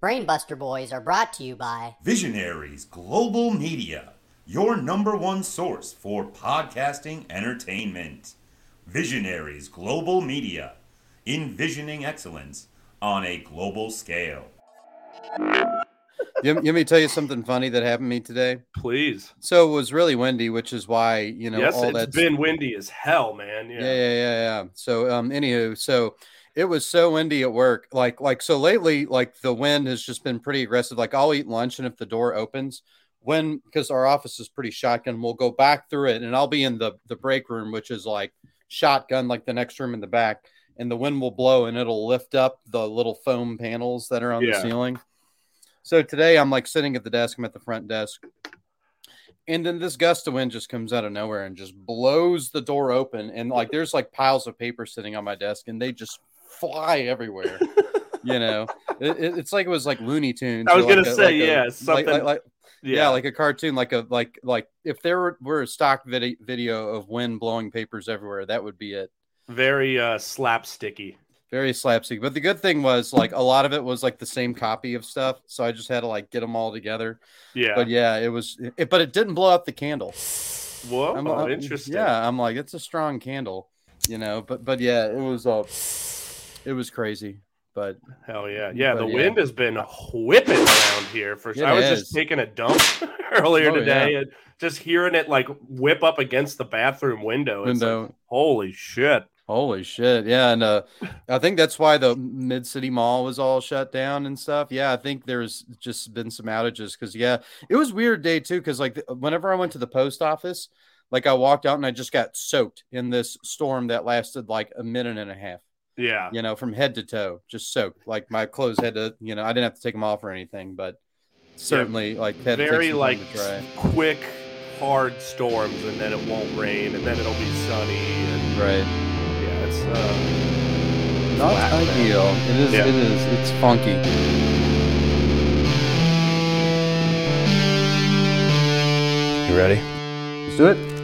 Brainbuster Boys are brought to you by Visionaries Global Media, your number one source for podcasting entertainment. Visionaries Global Media, envisioning excellence on a global scale. you, you want me tell you something funny that happened to me today? Please. So it was really windy, which is why you know yes, all it's that's been windy as hell, man. Yeah. yeah, yeah, yeah, yeah. So um, anywho, so it was so windy at work. Like, like so lately, like the wind has just been pretty aggressive. Like I'll eat lunch, and if the door opens, when because our office is pretty shotgun, we'll go back through it, and I'll be in the the break room, which is like shotgun, like the next room in the back, and the wind will blow, and it'll lift up the little foam panels that are on Yeah. the ceiling. So today I'm like sitting at the desk. I'm at the front desk. And then this gust of wind just comes out of nowhere and just blows the door open. And like there's like piles of paper sitting on my desk and they just fly everywhere. you know, it, it- it's like it was like Looney Tunes. I was gonna a- say, like yeah, like- something- like, like- Yeah. yeah. like a cartoon, like a like like if there were, were a stock video video of wind blowing papers everywhere, that would be it. very uh slapsticky. Very slapstick. But the good thing was like a lot of it was like the same copy of stuff, so I just had to like get them all together. Yeah. But yeah, it was. It, but it didn't blow out the candle. Whoa, I'm, I'm- interesting. Yeah, I'm like, it's a strong candle, you know. But but yeah, it was uh, it was crazy. But Hell yeah. Yeah, But the yeah. wind has been whipping around here for It I was is. just taking a dump earlier Oh, today yeah. and just hearing it like whip up against the bathroom window. It's like, window. holy shit. Holy shit! Yeah, and uh, I think that's why the Mid City Mall was all shut down and stuff. Yeah, I think there's just been some outages because yeah, it was weird day too. Because like whenever I went to the post office, like I walked out and I just got soaked in this storm that lasted like a minute and a half. Yeah. You know, from head to toe, just soaked. Like my clothes had to, you know, I didn't have to take them off or anything, but certainly like had to take Very some like to quick, hard storms and then it won't rain and then it'll be sunny and Right. yeah, it's uh Not flat, man. ideal. It is. Yeah. It is. It's funky. You ready? Let's do it.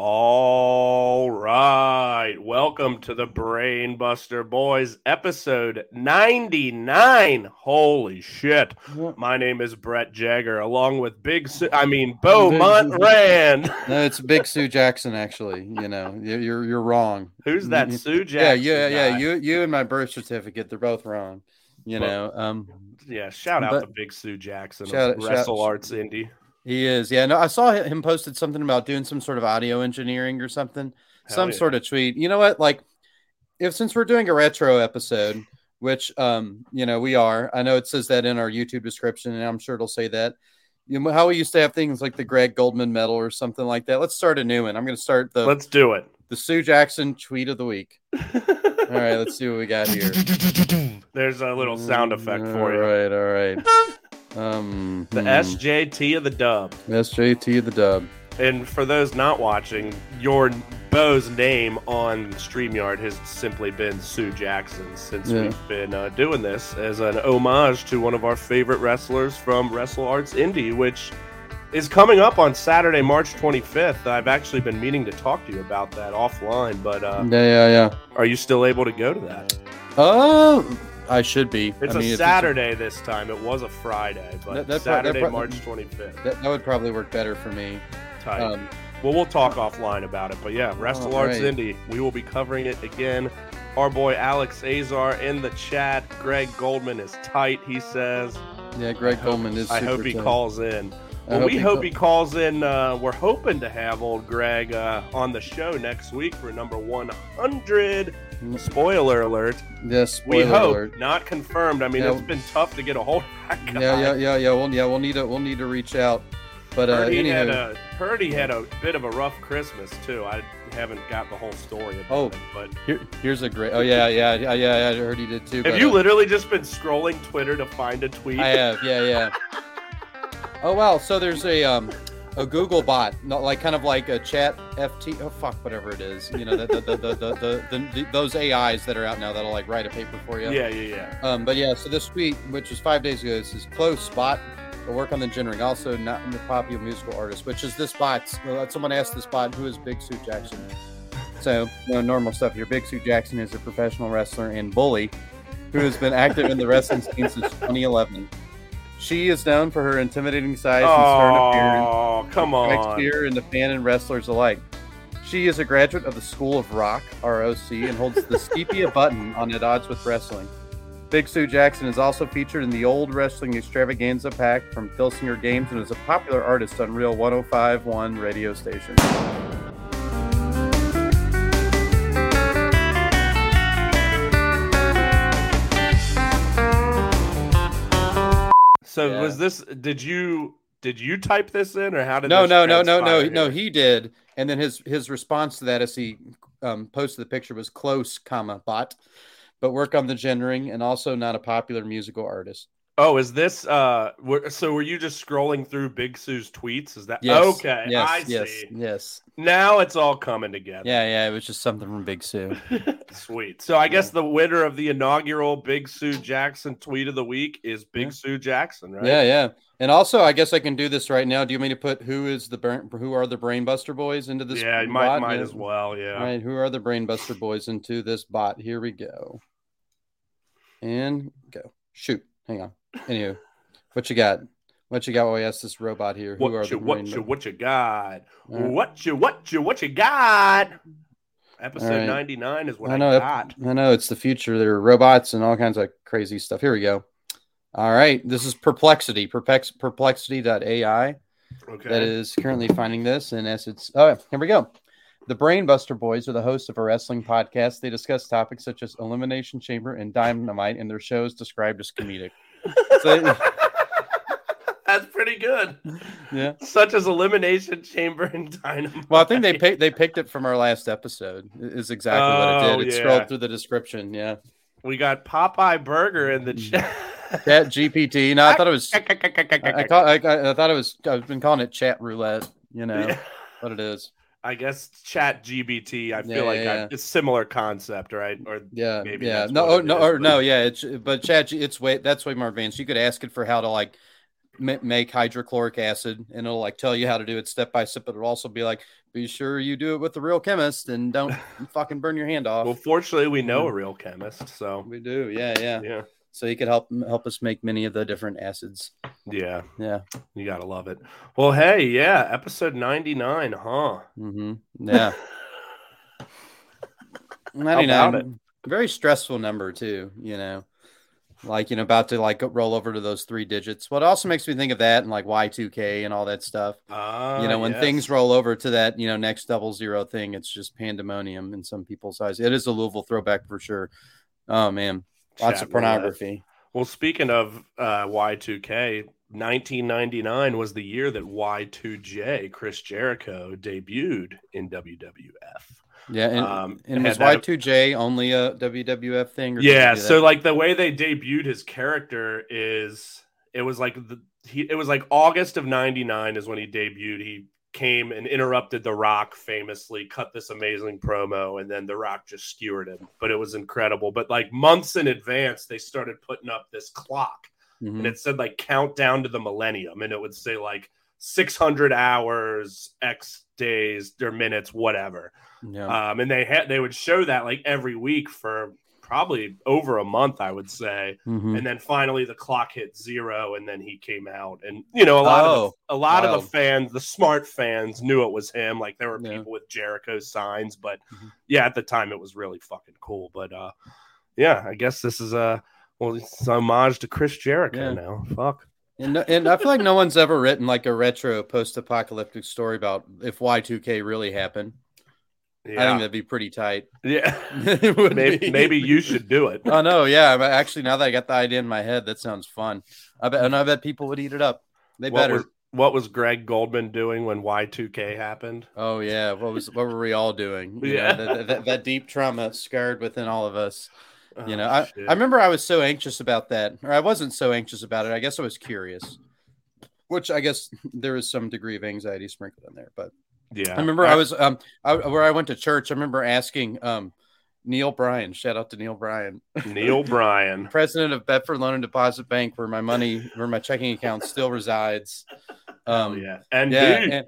All right. Welcome to the Brainbuster Boys episode 99. Holy shit. My name is Brett Jagger along with Big Su- I mean Beaumont Rand. No, it's Big Sue Jackson. Actually, you know, you- you're you're wrong. Who's that. Sue Yeah, Jackson? yeah, yeah. guy? You you and my birth certificate, they're both wrong. You Well, know, um, Yeah, shout out But- to Big Sue Jackson Shout- of shout- Wrestle Arts Indie. He is. Yeah, no, I saw him posted something about doing some sort of audio engineering or something, Hell some yeah. sort of tweet. You know what? Like, if since we're doing a retro episode, which um, you know, we are. I know it says that in our YouTube description, and I'm sure it'll say that. You know, how we used to have things like the Greg Goldman medal or something like that. Let's start a new one. I'm going to start the Let's do it. the Sue Jackson tweet of the week. All right, let's see what we got here. There's a little sound effect for you. All right, all right. Um, The hmm. SJT of the dub. SJT of the dub. And for those not watching, your Bo's name on StreamYard has simply been Sue Jackson since Yeah. we've been uh, doing this as an homage to one of our favorite wrestlers from Wrestle Arts Indie, which is coming up on Saturday, March 25th. I've actually been meaning to talk to you about that offline, but uh, Yeah, yeah, yeah. are you still able to go to that? Oh, I should be. It's I mean, a Saturday this time. It was a Friday, but That- that pro- that Saturday, pro- March 25th. that, that would probably work better for me. Tight. Um, Well, we'll talk offline about it. But yeah, Wrestle Arts right. Indie. We will be covering it again. Our boy Alex Azar in the chat. Greg Goldman is tight, he says. yeah, Greg Goldman is. I hope he tight. calls in. Well, hope we he hope he calls in. Uh, we're hoping to have old Greg uh, on the show next week for number 100. Spoiler alert. Yes, we hope. alert. Not confirmed. I mean, Yeah. it's been tough to get a hold of that guy. Yeah, yeah, yeah, yeah. Well, yeah, we'll need to we'll need to reach out. But uh, Heard he, had a, heard he had a bit of a rough Christmas too. I haven't got the whole story about Oh. it, but here, here's a great. Oh yeah, yeah, yeah, yeah. I heard he did too. have but, you uh, literally just been scrolling Twitter to find a tweet? I have, yeah, yeah. Oh wow, so there's a um a Google bot, not like kind of like a chat FT. Oh fuck, whatever it is. You know, the, the, the, the, the, the, the, those AIs that are out now that'll like write a paper for you. Yeah, yeah, yeah. Um, but yeah, so this tweet, which was five days ago, this is close bot. will work on the generating. Also, not in the popular musical artist, which is this bot. Uh, someone asked this bot, who is Big Sue Jackson? So, you know, normal stuff here. Big Sue Jackson is a professional wrestler and bully who has been active in the wrestling scene since 2011. She is known for her intimidating size and stern appearance. Oh, come on. fear in the fan and wrestlers alike. She is a graduate of the School of Rock, ROC, and holds the Stepia button on At Odds with Wrestling. Big Sue Jackson is also featured in the Old Wrestling Extravaganza Pack from Filsinger Games and is a popular artist on Real 1051 radio station. So Yeah. was this? Did you did you type this in, or how did? No, this no, no, no, no, transpire no. He did, and then his his response to that as he um, posted the picture was close, comma bot, but work on the gendering and also not a popular musical artist. Oh, is this? Uh, were, so were you just scrolling through Big Sue's tweets? Is that Yes, okay? Yes, I yes, see. yes. Now it's all coming together. Yeah, yeah. It was just something from Big Sue. Sweet. So I guess the winner of the inaugural Big Sue Jackson tweet of the week is Big Yeah. Sue Jackson, right? Yeah, yeah. And also, I guess I can do this right now. Do you mean to put who is the brain, who are the Brainbuster boys into this? yeah, might might as well. Yeah. All right, who are the Brainbuster boys into this bot? Here we go. And go. Shoot. Hang on. Anywho, what you got? What you got while we ask this robot here? Who are What the you what you what you got? Right. What you what you what you got? Episode right. ninety nine is what I I, know. ep- got. I know it's the future. There are robots and all kinds of crazy stuff. Here we go. All right. This is Perplexity. Perplex perplexity.ai. Okay. that is currently finding this. And as it's, oh, here we go. The Brainbuster Boys are the hosts of a wrestling podcast. They discuss topics such as Elimination Chamber and Dynamite, and their shows described as comedic. So, That's pretty good. yeah. Such as Elimination Chamber and Dynamite. Well, I think they picked they picked it from our last episode. Is exactly what it Oh, did. It yeah. scrolled through the description. Yeah. we got Popeye Burger in the mm-hmm. chat. Chat GPT. No, I thought it was. I, I, I, I thought it was. I've been calling it chat roulette. You know Yeah. what it is. I guess Chat GPT. I feel Yeah, like yeah, yeah. it's similar concept, right? Or Yeah, Maybe yeah. No, what oh, no, is, or but- no, yeah. It's but Chat, it's way that's way more advanced. You could ask it for how to like ma- make hydrochloric acid, and it'll like tell you how to do it step by step. But it'll also be like, be sure you do it with the real chemist, and don't fucking burn your hand off. well, fortunately, we know a real chemist, so we do, yeah, yeah. yeah, So you could help help us make many of the different acids. yeah, Yeah, you gotta love it. Well, hey, yeah, episode ninety nine, huh? hmm yeah. 99. Very stressful number too, you know. Like, you know, about to like roll over to those three digits. What also makes me think of that and like Y2K and all that stuff. Ah, you know, when yes. things roll over to that, you know, next double zero thing, it's just pandemonium in some people's eyes. It is a Louisville throwback for sure. Oh man, lots of roulette. pornography. Well, speaking of uh, Y2K, 1999 was the year that Y2J, Chris Jericho, debuted in WWF. Yeah, and, Um, and was Y2J only a WWF thing? Or Yeah, so like the way they debuted his character is it was like the he it was like August of 99 is when he debuted. He came and interrupted The Rock famously, cut this amazing promo, and then The Rock just skewered him. But it was incredible. But like months in advance, they started putting up this clock Mhm. and it said like countdown to the millennium and it would say like 600 hours x days or minutes whatever yeah. um and they had they would show that like every week for probably over a month i would say Mhm. and then finally the clock hit zero and then he came out and you know a lot Oh, of the, a lot of the fans the smart fans knew it was him like there were Yeah. people with jericho signs but Mhm. yeah at the time it was really fucking cool but uh yeah i guess this is a well it's an homage to chris jericho Yeah. now fuck And, and I feel like no one's ever written like a retro post-apocalyptic story about if Y2K really happened. I think yeah that'd be pretty tight. yeah maybe maybe you should do it Oh no, yeah. But actually, now that I got the idea in my head, that sounds fun. I bet, and I bet people would eat it up. They what better. was what was greg goldman doing when y2k happened Oh yeah, what was what were we all doing? You know, Yeah. that, that, that deep trauma scarred within all of us. Oh, you Oh, know, I, shit. I remember I was so anxious about that, or I wasn't so anxious about it. I guess I was curious. which I guess there is some degree of anxiety sprinkled in there. But Yeah. I remember I was um I, where I went to church. I remember asking um Neil Bryan, shout out to Neil Bryan, Neil Bryan. president of Bedford Loan and Deposit Bank, where my money, where my checking account still resides. Oh Um, yeah. And yeah, dude, and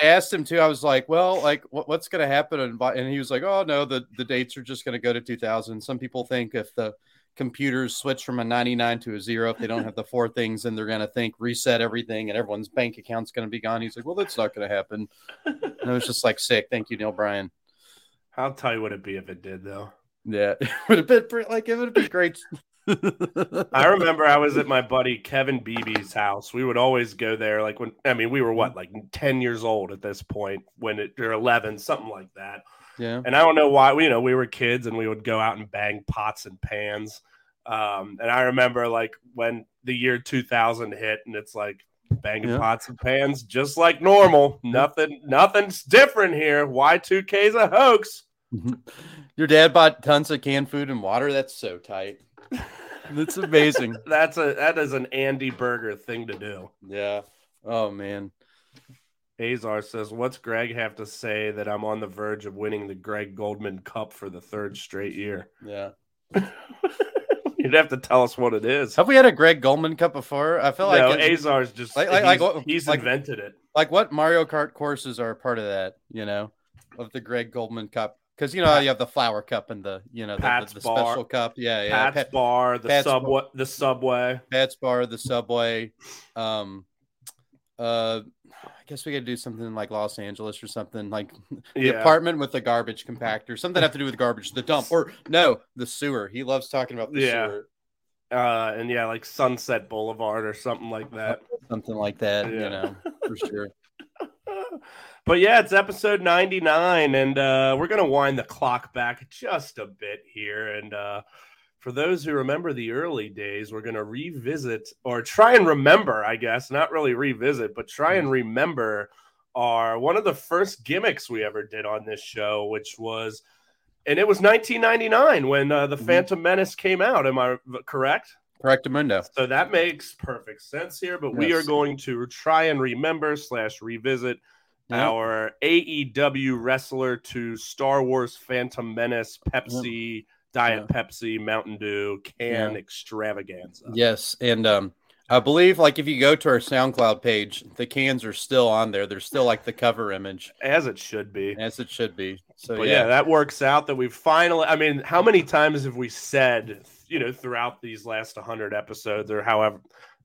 I asked him too. I was like, "Well, like, what, what's going to happen?" And, and he was like, "Oh no, the the dates are just going to go to 2000." Some people think if the computers switch from a 99 to a zero, if they don't have the four things, then they're going to think reset everything, and everyone's bank account's going to be gone. He's like, "Well, that's not going to happen." And I was just like, "Sick, thank you, Neil Bryan." how tight would it be if it did though? Yeah, it would have been pretty, like it would be great. I remember I was at my buddy Kevin Beebe's house. We would always go there, like when I mean we were what, like ten years old at this point, when it or eleven, something like that. Yeah, And I don't know why, you know, we were kids and we would go out and bang pots and pans. Um, and I remember like when the year 2000 hit, and it's like banging Yeah. pots and pans just like normal. Nothing, nothing's different here. Y2K's a hoax. your dad bought tons of canned food and water. That's so tight. That's amazing. That's a that is an Andy Burger thing to do. Yeah. Oh man. Azar says, "What's Greg have to say that I'm on the verge of winning the Greg Goldman Cup for the third straight year?" Yeah. You'd have to tell us what it is. Have we had a Greg Goldman Cup before? I feel no, like it- Azar's just Like- like- he's, like he's like- invented it. like what Mario Kart courses are part of that, you know, of the Greg Goldman Cup. Because you know how you have the flower cup and the you know the, Pat's the, the Bar. special cup. Yeah, yeah. Pat's Pat, Bar, the Pat's subway, the subway. Pat's bar, the subway. Um uh I guess we could do something like Los Angeles or something like the Yeah, apartment with the garbage compactor, something have to do with garbage, the dump, or no, the sewer. He loves talking about the Yeah. sewer, uh, and yeah, like Sunset Boulevard or something like that. something like that, Yeah. you know, for sure. but yeah, it's episode 99, and uh, we're going to wind the clock back just a bit here. And uh, for those who remember the early days, we're going to revisit or try and remember, I guess, not really revisit, but try and remember our one of the first gimmicks we ever did on this show, which was. And it was 1999 when uh, the Mhm. Phantom Menace came out. Am I correct? Correctamundo. So that makes perfect sense here, but we are going to try and remember slash revisit our AEW wrestler to Star Wars Phantom Menace Pepsi Diet Pepsi Mountain Dew can Yeah. extravaganza. Yes, and um, I believe like if you go to our SoundCloud page, the cans are still on there. They're still like the cover image, As it should be. as it should be. So yeah. yeah, that works out that we finally I mean, how many times have we said, you know, throughout these last 100 episodes or however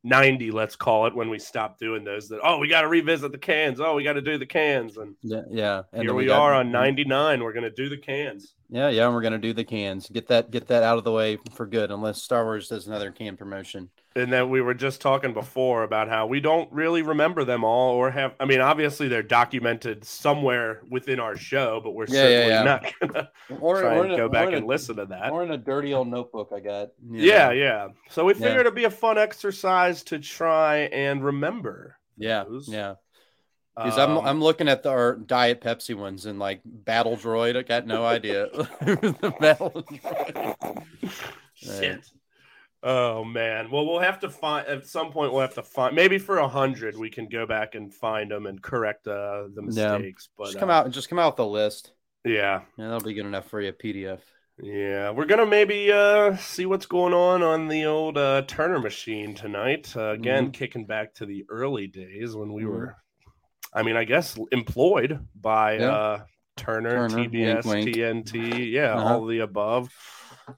90 let's call it when we stopped doing those that oh we got to revisit the cans oh we got to do the cans and yeah, yeah. And here then we, got- are on 99 we're going to do the cans Yeah, yeah, and we're gonna do the cans. Get that, get that out of the way for good. Unless Star Wars does another can promotion. And that we were just talking before about how we don't really remember them all or have i mean obviously they're documented somewhere within our show but we're Yeah, yeah, certainly yeah. not gonna Or, try or and in a- go back in a- and listen to that Or in a dirty old notebook I got. you yeah yeah so we Yeah. figured it'd be a fun exercise to try and remember yeah, those. yeah. Because I'm Um, I'm looking at the our Diet Pepsi ones and like Battle Droid. I got no idea. the Battle Droid. Shit. Oh man. Well, we'll have to find at some point. We'll have to find maybe for a hundred we can go back and find them and correct uh, the Yeah. mistakes. But just come uh, out, just come out with a list. Yeah, Yeah, that'll be good enough for you. PDF. yeah. We're gonna maybe uh, see what's going on on the old uh, Turner machine tonight. Uh, again, Mm-hmm. kicking back to the early days when we Mhm. were, I mean, I guess employed by Yeah. uh, Turner, Turner, TBS, wink, wink. TNT, yeah, Uh-huh. all the above.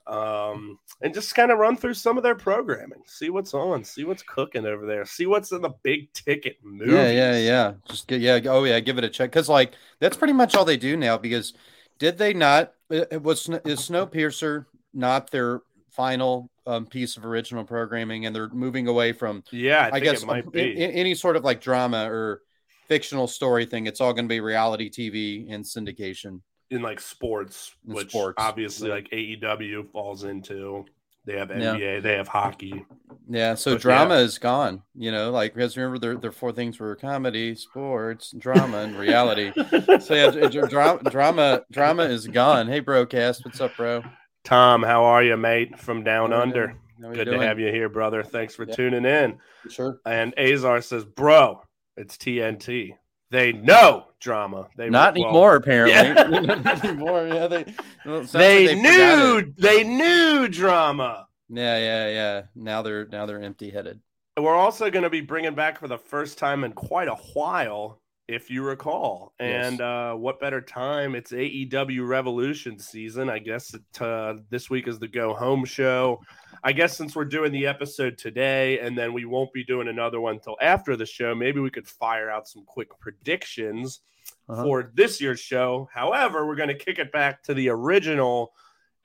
Um, and just kind of run through some of their programming, see what's on, see what's cooking over there, see what's in the big ticket movies. Yeah, yeah, yeah. Just get yeah. Oh yeah, give it a check because like that's pretty much all they do now. Because did they not? It was is Snowpiercer not their final um, piece of original programming, and they're moving away from Yeah, I, I, guess it might a- be. a- any sort of like drama or fictional story thing. It's all going to be reality TV and syndication. In like sports, In which sports, obviously yeah. like AEW falls into. They have Yeah. NBA, they have hockey. Yeah, so But, drama is gone. You know, like because remember their their four things were comedy, sports, drama, and reality. So yeah, drama, drama, drama is gone. Hey, bro, cast, what's up, bro? Tom, how are you, mate? From down under. Good doing? to have you here, brother. Thanks for Yeah. tuning in. Sure. And Azar says, "Bro, it's TNT. They know drama. They Not well, anymore, apparently. Yeah. Not anymore. Yeah, they. well, They, like forgot it. knew. They knew drama." Yeah, yeah, yeah. Now they're now they're empty headed. We're also going to be bringing back for the first time in quite a while, if you recall. Yes. And uh, what better time? It's AEW Revolution season. I guess it, uh, this week is the go home show. I guess since we're doing the episode today and then we won't be doing another one until after the show, maybe we could fire out some quick predictions Uh-huh. for this year's show. However, we're going to kick it back to the original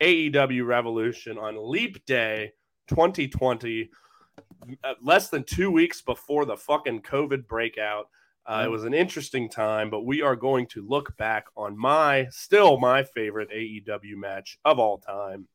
AEW Revolution on Leap Day 2020, uh, less than two weeks before the fucking COVID breakout. Uh, it was an interesting time, but we are going to look back on my still my favorite AEW match of all time.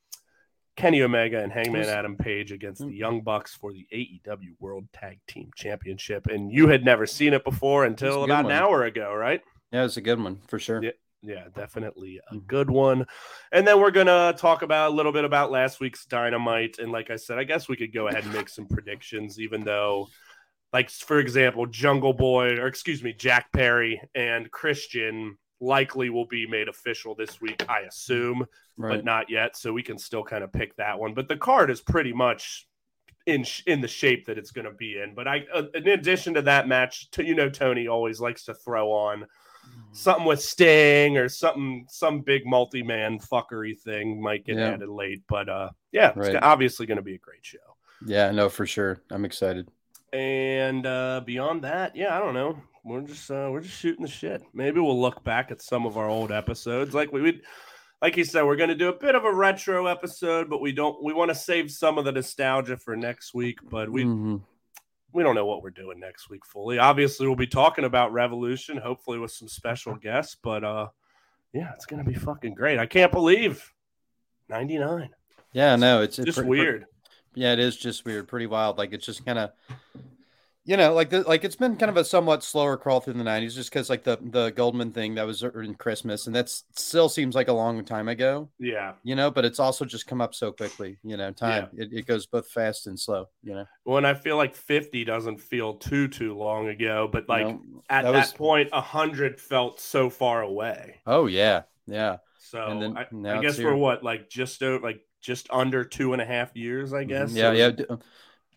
Kenny Omega and Hangman Adam Page against the Mm. Young Bucks for the AEW World Tag Team Championship. And you had never seen it before until about an hour ago, right? Yeah, it's a good one for sure. Yeah. Yeah, definitely a Mhm. good one. And then we're gonna talk about a little bit about last week's Dynamite. And like I said, I guess we could go ahead and make some predictions, even though, like for example, Jungle Boy, or excuse me, Jack Perry and Christian likely will be made official this week, I assume, Right. but not yet. So we can still kind of pick that one. But the card is pretty much in in the shape that it's going to be in. But I, uh, in addition to that match, t- you know, Tony always likes to throw on something with Sting or something, some big multi-man fuckery thing might get Yeah. added late. But uh, yeah, it's Right. obviously going to be a great show. Yeah, no, for sure. I'm excited. And uh, beyond that, yeah, I don't know. We're just uh, we're just shooting the shit. Maybe we'll look back at some of our old episodes, like we would. Like you said, we're going to do a bit of a retro episode, but we don't. We want to save some of the nostalgia for next week. But we Mhm. we don't know what we're doing next week fully. Obviously, we'll be talking about Revolution, hopefully with some special guests. But uh, yeah, it's gonna be fucking great. I can't believe ninety nine. Yeah, no, it's, it's Just pre- weird. Yeah, it is just weird, pretty wild. Like it's just kind of, you know, like the, like it's been kind of a somewhat slower crawl through the '90s, just because like the the Goldman thing that was in Christmas, and that's still seems like a long time ago, Yeah. you know. But it's also just come up so quickly, you know. Time it, it goes both fast and slow, you know. When I feel like fifty doesn't feel too too long ago, but like know? at that that, was- point, hundred felt so far away. oh yeah, yeah, So then I, I guess we're what like just o- like just under two and a half years. I guess. Mm-hmm. yeah, So- yeah.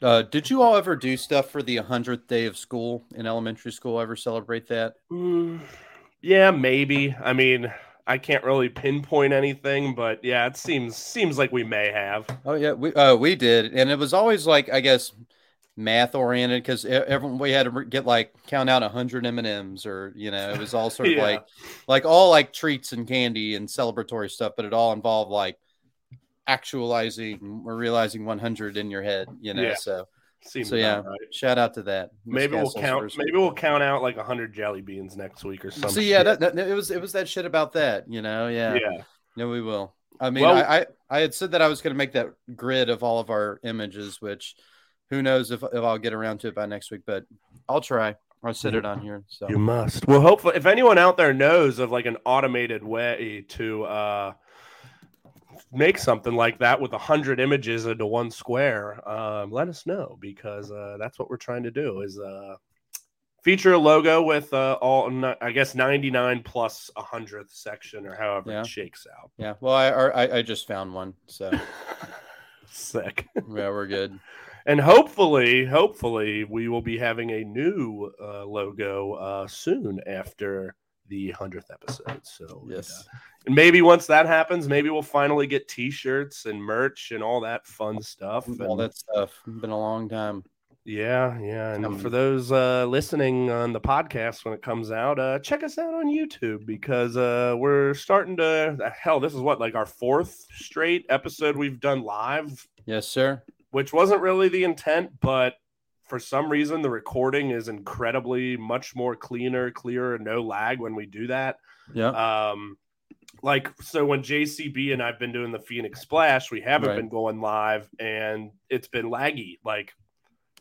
Uh, did you all ever do stuff for the hundredth day of school in elementary school? Ever celebrate that? Mm, yeah, maybe. I mean, I can't really pinpoint anything, but yeah, it seems seems like we may have. Oh yeah, we uh, we did, and it was always like I guess math oriented because everyone we had to get like count out hundred M and M's or you know it was all sort of Yeah. like like all like treats and candy and celebratory stuff, but it all involved like actualizing or realizing 100 in your head, you know. Yeah. So Seems so yeah, right. shout out to that. Miss Maybe we'll count. Maybe week. we'll count out like hundred jelly beans next week or something. So yeah, that, that, it was it was that shit about that, you know. Yeah, yeah. no, we will. I mean, Well- I, I I had said that I was going to make that grid of all of our images, which who knows if, if I'll get around to it by next week, but I'll try. I'll set it on here. So You must. Well, hopefully, if anyone out there knows of like an automated way to uh, make something like that with a hundred images into one square, um, let us know because uh, that's what we're trying to do. Is uh, feature a logo with uh, all, i guess, ninety nine plus a hundredth section or however Yeah. it shakes out. yeah, well, I, I I just found one, so Sick. yeah, we're good. And hopefully, hopefully, we will be having a new uh, logo uh, soon after the hundredth episode. So Yes. uh, and maybe once that happens, maybe we'll finally get T-shirts and merch and all that fun stuff. All And- that stuff. Been a long time. yeah, yeah. And Um, for those uh, listening on the podcast when it comes out, uh, check us out on YouTube because uh, we're starting to. Hell, this is what like our fourth straight episode we've done live Yes, sir. which wasn't really the intent, but for some reason the recording is incredibly much more cleaner, clearer, no lag when we do that. Yeah. Um like so when JCB and I've been doing the Phoenix Splash, we haven't Right. been going live and it's been laggy. Like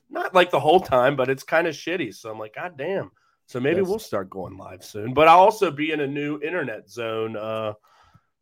not like the whole time, but it's kind of shitty. So I'm like, God damn. So maybe Yes. we'll start going live soon. But I'll also be in a new internet zone uh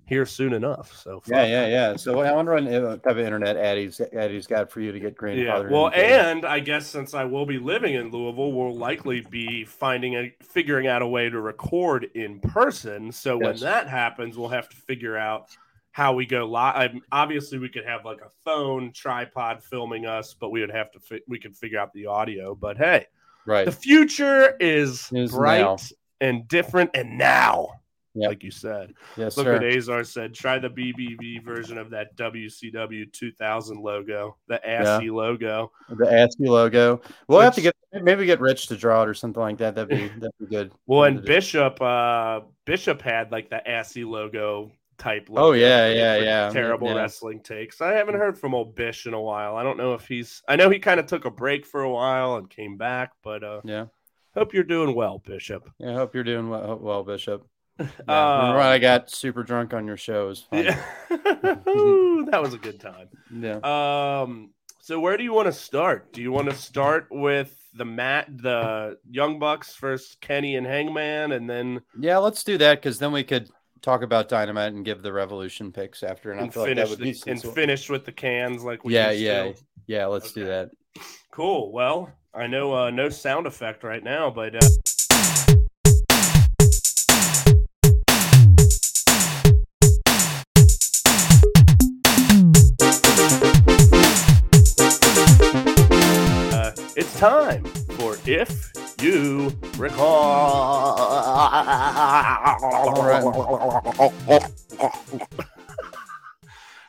here soon enough. So yeah, yeah, yeah. So I wonder what uh, type of internet Addie's Addie's got for you to get grandfather. Yeah. Well, and I guess since I will be living in Louisville, we'll likely be finding a figuring out a way to record in person. So yes. when that happens, we'll have to figure out how we go live. Obviously, we could have like a phone tripod filming us, but we would have to fi- we could figure out the audio. But hey, right, the future is, is bright now. and different, and now yep. like you said. Yes, Look sir. what Azar said. Try the BBB version of that WCW 2000 logo, the ASCII yeah. logo. The ASCII logo. We'll Which, have to get maybe get Rich to draw it or something like that. That'd be that'd be good. Well, and Bishop, uh, Bishop had like the ASCII logo type. Logo oh yeah, yeah, yeah. Terrible yeah. wrestling takes. I haven't heard from old Bish in a while. I don't know if he's. I know he kind of took a break for a while and came back, but uh, yeah. Hope you're doing well, Bishop. Yeah, hope you're doing well, well Bishop. Yeah, uh, when I got super drunk on your shows? Yeah. that was a good time. Yeah. Um. So where do you want to start? Do you want to start with the mat, the Young Bucks versus Kenny and Hangman, and then yeah, let's do that because then we could talk about Dynamite and give the Revolution picks after, and, and I feel finish like that would the, and finish with the cans like we yeah yeah to. yeah. Let's okay. do that. Cool. Well, I know uh, no sound effect right now, but. Uh... time for If You Recall.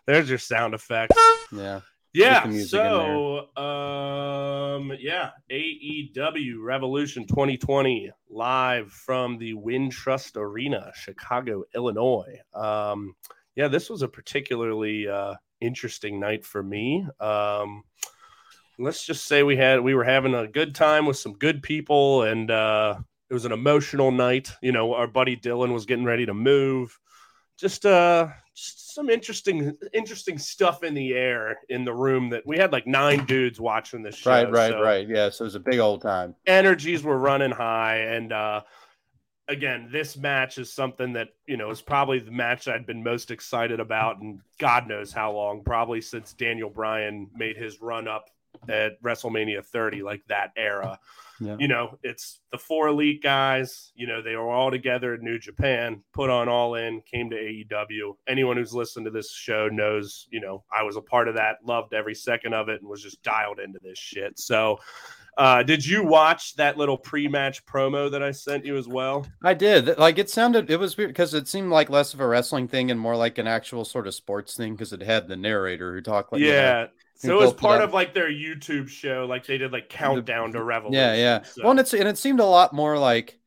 There's your sound effect. Yeah. Yeah. So, um, yeah, AEW Revolution 2020 live from the Wintrust Arena, Chicago, Illinois. Um, yeah, this was a particularly uh, interesting night for me. Um, let's just say we had we were having a good time with some good people and uh it was an emotional night. You know our buddy dylan was getting ready to move. Just uh just some interesting interesting stuff in the air in the room that we had like nine dudes watching this show right right so right. Yeah so it was a big old time. Energies were running high and uh again, this match is something that, you know, is probably the match I'd been most excited about and God knows how long, probably since Daniel Bryan made his run up at WrestleMania 30, like that era. Yeah. You know, it's the four elite guys. You know, they were all together in New Japan, put on all in, came to AEW. Anyone who's listened to this show knows, you know, I was a part of that, loved every second of it, and was just dialed into this shit. So, uh, did you watch that little pre-match promo that I sent you as well? I did. Like it sounded, it was weird because it seemed like less of a wrestling thing and more like an actual sort of sports thing because it had the narrator who talked like, yeah. You know, so it was part of like their YouTube show, like they did like countdown to revolution. Yeah, yeah. So. Well, and it's and it seemed a lot more like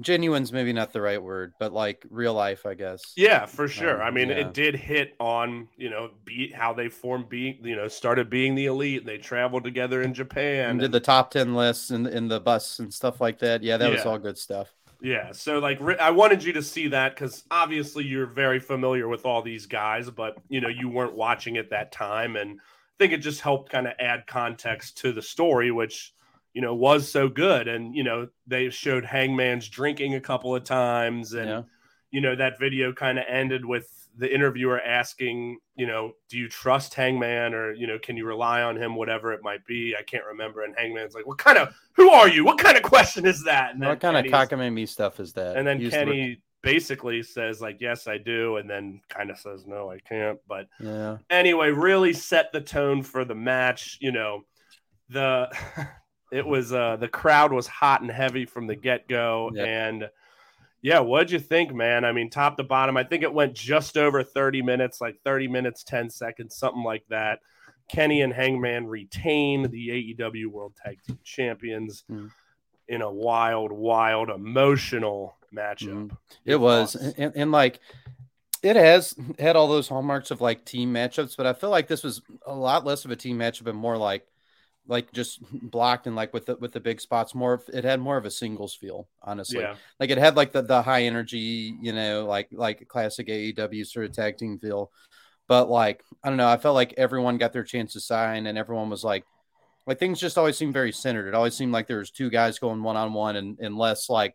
genuine's maybe not the right word, but like real life, I guess. Yeah, for sure. Um, I mean, yeah. it did hit on you know be how they formed being you know started being the elite. And they traveled together in Japan and did the top ten lists in in the bus and stuff like that. Yeah, that yeah. was all good stuff. Yeah, so like I wanted you to see that because obviously you're very familiar with all these guys, but you know you weren't watching at that time, and think it just helped kind of add context to the story, which you know was so good. And you know they showed Hangman's drinking a couple of times, and yeah. you know that video kind of ended with the interviewer asking, you know, do you trust Hangman or you know can you rely on him, whatever it might be. I can't remember. And Hangman's like, what kind of who are you? What kind of question is that? And what kind of cockamamie stuff is that? And then Kenny basically says like yes i do and then kind of says no i can't but yeah anyway really set the tone for the match you know the it was uh the crowd was hot and heavy from the get-go yep. and yeah what'd you think man i mean top to bottom i think it went just over 30 minutes like 30 minutes 10 seconds something like that kenny and hangman retain the aew world tag team champions mm. In a wild wild emotional matchup. Mm-hmm. It was, and, and, like it has had all those hallmarks of like team matchups, but I feel like this was a lot less of a team matchup and more like like just blocked and like with the with the big spots more it had more of a singles feel honestly yeah. like it had like the the high energy you know like like classic AEW sort of tag team feel but like I don't know I felt like everyone got their chance to sign and everyone was like like things just always seemed very centered it always seemed like there was two guys going one on one and and less like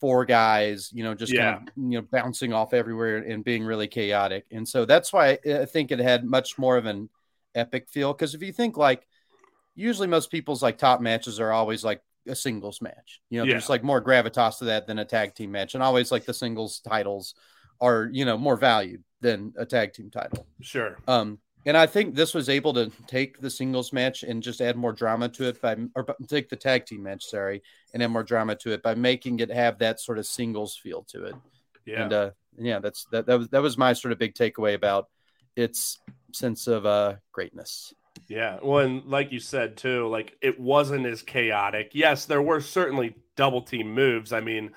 four guys, you know, just Yeah. kind of you know bouncing off everywhere and being really chaotic. And so that's why I think it had much more of an epic feel. Because if you think like usually most people's like top matches are always like a singles match. You know, Yeah. there's like more gravitas to that than a tag team match, and always like the singles titles are you know more valued than a tag team title. Sure. Um, and I think this was able to take the singles match and just add more drama to it by, or take the tag team match, sorry, and add more drama to it by making it have that sort of singles feel to it. Yeah. And uh, yeah, that's that. That was that was my sort of big takeaway about its sense of uh greatness. Yeah. Well, and like you said too, like it wasn't as chaotic. Yes, there were certainly double team moves. I mean,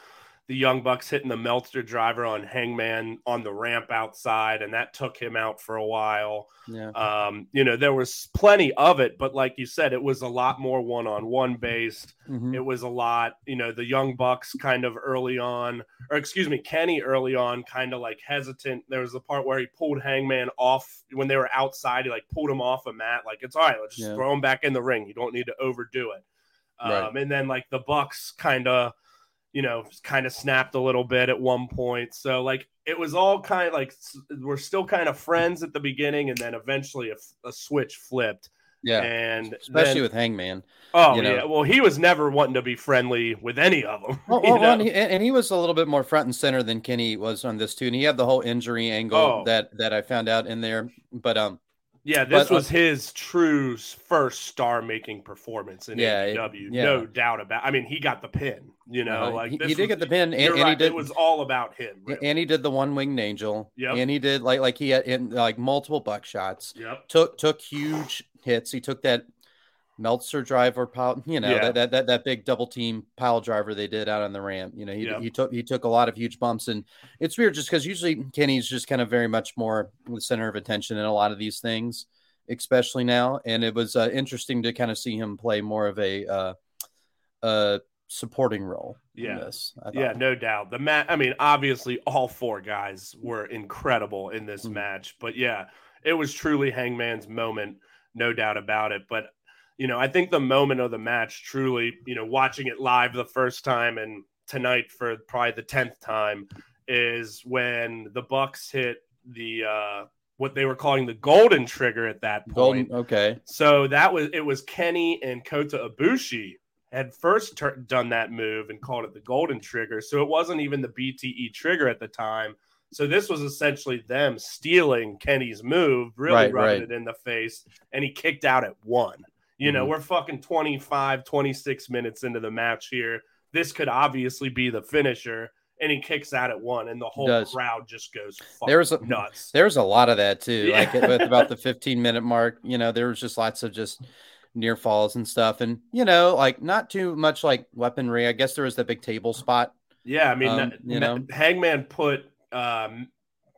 the Young Bucks hitting the Meltzer driver on Hangman on the ramp outside, and that took him out for a while. Yeah, Um, you know, there was plenty of it, but like you said, it was a lot more one on one based. Mhm. It was a lot, you know, the Young Bucks kind of early on, or excuse me, Kenny early on, kind of like hesitant. There was a part where he pulled Hangman off when they were outside. He like pulled him off a mat. Like, it's all right, let's just Yeah. throw him back in the ring. You don't need to overdo it. Um, Right. And then like the Bucks kind of, you know, kind of snapped a little bit at one point. So like it was all kind of like we're still kind of friends at the beginning, and then eventually a switch flipped. yeah, And especially then- with Hangman. Oh you know. yeah, well he was never wanting to be friendly with any of them. Well, well, and, he, and he was a little bit more front and center than Kenny was on this too, and he had the whole injury angle Oh. that that I found out in there. But um, yeah, this but, uh, was his true first star-making performance in Yeah, AEW, yeah. no doubt about. I mean, he got the pin. You know, uh, like he, this he did was- get the pin, and, and he did. It was all about him. really. and he did the one winged angel. Yeah, And he did like like he had in like multiple buck shots. Yep. Took took huge hits. He took that Meltzer driver pile, you know, Yeah. that, that that that big double team pile driver they did out on the ramp. You know, he Yep. he took he took a lot of huge bumps and it's weird just because usually Kenny's just kind of very much more the center of attention in a lot of these things, especially now. And it was uh, interesting to kind of see him play more of a uh, uh supporting role. Yeah. this, Yeah, no doubt. The match. I mean, obviously, all four guys were incredible in this Mhm. match. But yeah, it was truly Hangman's moment, no doubt about it. But you know, I think the moment of the match, truly, you know, watching it live the first time and tonight for probably the tenth time, is when the Bucks hit the uh what they were calling the golden trigger at that point. Golden. Okay. So that was it was Kenny and Kota Ibushi had first tur done that move and called it the golden trigger. So it wasn't even the BTE trigger at the time. So this was essentially them stealing Kenny's move, really Right, rubbing right. it in the face, and he kicked out at one. You know, Mhm. we're fucking 25, 26 minutes into the match here. This could obviously be the finisher, and he kicks out at one, and the whole crowd just goes fucking There was a- nuts. There's a lot of that too. Yeah. Like at, about the 15 minute mark, you know, there was just lots of just near falls and stuff. And, you know, like not too much like weaponry. I guess there was the big table spot. Yeah, I mean, Um, that- you know? Hangman put um,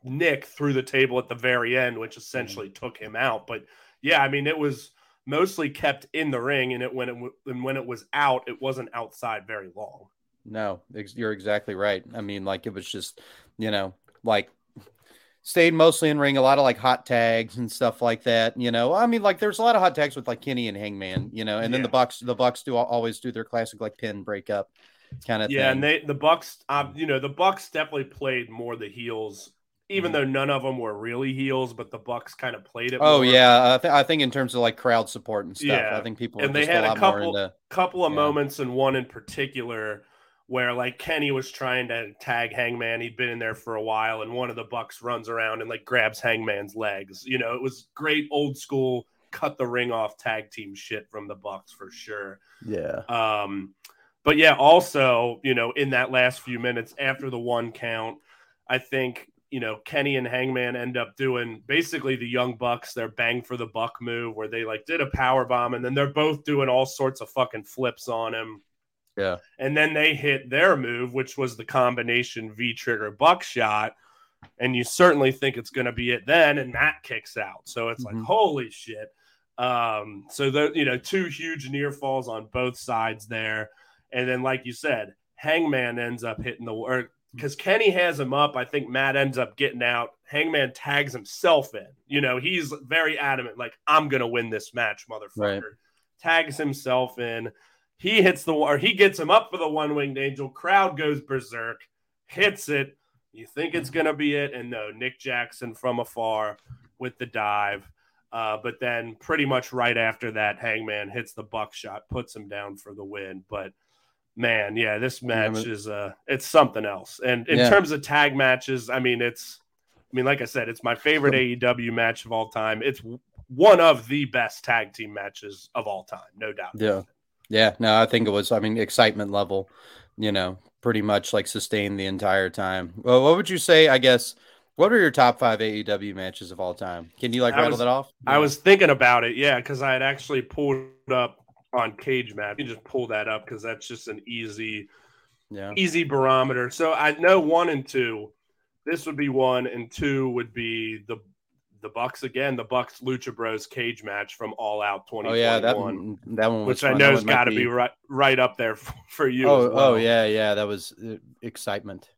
Nick through the table at the very end, which Mm-hmm. essentially took him out. But yeah, I mean, it was mostly kept in the ring, and it when it w- and when it was out, it wasn't outside very long. No, ex- you're exactly right. I mean, like it was just, you know, like stayed mostly in ring, a lot of like hot tags and stuff like that. You know, I mean, like there's a lot of hot tags with like Kenny and Hangman, you know, and then Yeah. the Bucks, the Bucks do always do their classic like pin breakup kind of Yeah, thing. and they the Bucks, um, you know, the Bucks definitely played more the heels, even Mhm. though none of them were really heels, but the Bucks kind of played it. Oh more. yeah, I, th- I think in terms of like crowd support and stuff, Yeah. I think people And were they just had a a couple- into. couple of Yeah. moments and one in particular where like Kenny was trying to tag Hangman. He'd been in there for a while, and one of the Bucks runs around and like grabs Hangman's legs. You know, it was great old school cut the ring off tag team shit from the Bucks for sure. Yeah, Um, but yeah, also, you know, in that last few minutes after the one count, I think, you know, Kenny and Hangman end up doing basically the young bucks, their bang for the buck move where they like did a power bomb and then they're both doing all sorts of fucking flips on him. Yeah. And then they hit their move, which was the combination V trigger buckshot. And you certainly think it's going to be it then. And that kicks out. So it's Mhm. like, holy shit. Um, so the you know, two huge near falls on both sides there. And then, like you said, Hangman ends up hitting the or because Kenny has him up. I think Matt ends up getting out. Hangman tags himself in. You know, he's very adamant, like, I'm gonna win this match, motherfucker. Right. Tags himself in. He hits the or he gets him up for the one winged angel. Crowd goes berserk, hits it. You think it's gonna be it, and no, Nick Jackson from afar with the dive. Uh, but then pretty much right after that, Hangman hits the buckshot, puts him down for the win. But man, yeah, this match is uh it's something else. And in Yeah. terms of tag matches, I mean it's I mean, like I said, it's my favorite AEW match of all time. It's one of the best tag team matches of all time, no doubt. Yeah. Yeah, no, I think it was. I mean, excitement level, you know, pretty much like sustained the entire time. Well, what would you say? I guess. What are your top five AEW matches of all time? Can you like I rattle was- that off? I was thinking about it, yeah, because I had actually pulled up on Cage Match. You just pull that up because that's just an easy, yeah. easy barometer. So I know one and two. This would be one, and two would be the the Bucks again. The Bucks Lucha Bros cage match from All Out twenty Oh yeah, that one. That one was which I know has got to be right right up there for, for you. Oh, well. oh yeah, yeah. That was uh, excitement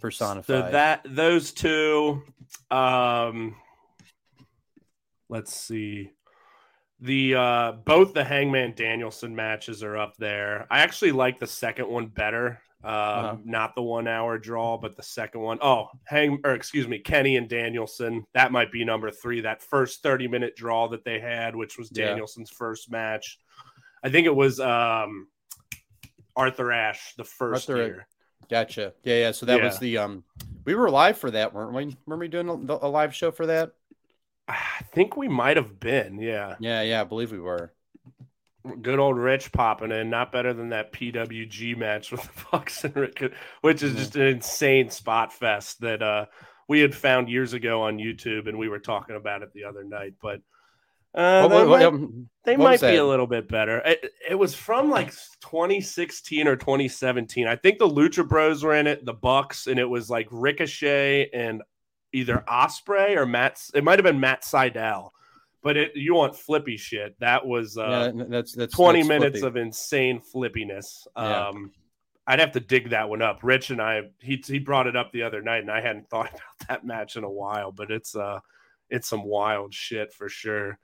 personified. So that those two, um, let's see, the uh, both the Hangman Danielson matches are up there. I actually like the second one better. Um, Uh-huh. not the one hour draw, but the second one. Oh, hang or excuse me, Kenny and Danielson. That might be number three. That first 30 minute draw that they had, which was Yeah. Danielson's first match. I think it was um Arthur Ashe the first Arthur- year. Gotcha. Yeah, yeah. So that was the um. We were live for that, weren't we? Were we doing a, a live show for that? I think we might have been, yeah. Yeah, yeah. I believe we were. Good old Rich popping in, not better than that PWG match with the Bucks and Rick, which is just an insane spot fest that uh, we had found years ago on YouTube, and we were talking about it the other night. But uh, What- they what- might, um, they might be a little bit better. It, it was from like 2016 or 2017. I think the Lucha Bros were in it, the Bucks, and it was like Ricochet and either Osprey or Matt. It might have been Matt Sydal. But it, you want flippy shit? That was uh, yeah, that's that's 20 that's minutes flippy. of insane flippiness. Yeah. Um, I'd have to dig that one up. Rich and I, he he brought it up the other night, and I hadn't thought about that match in a while, but it's uh, it's some wild shit for sure.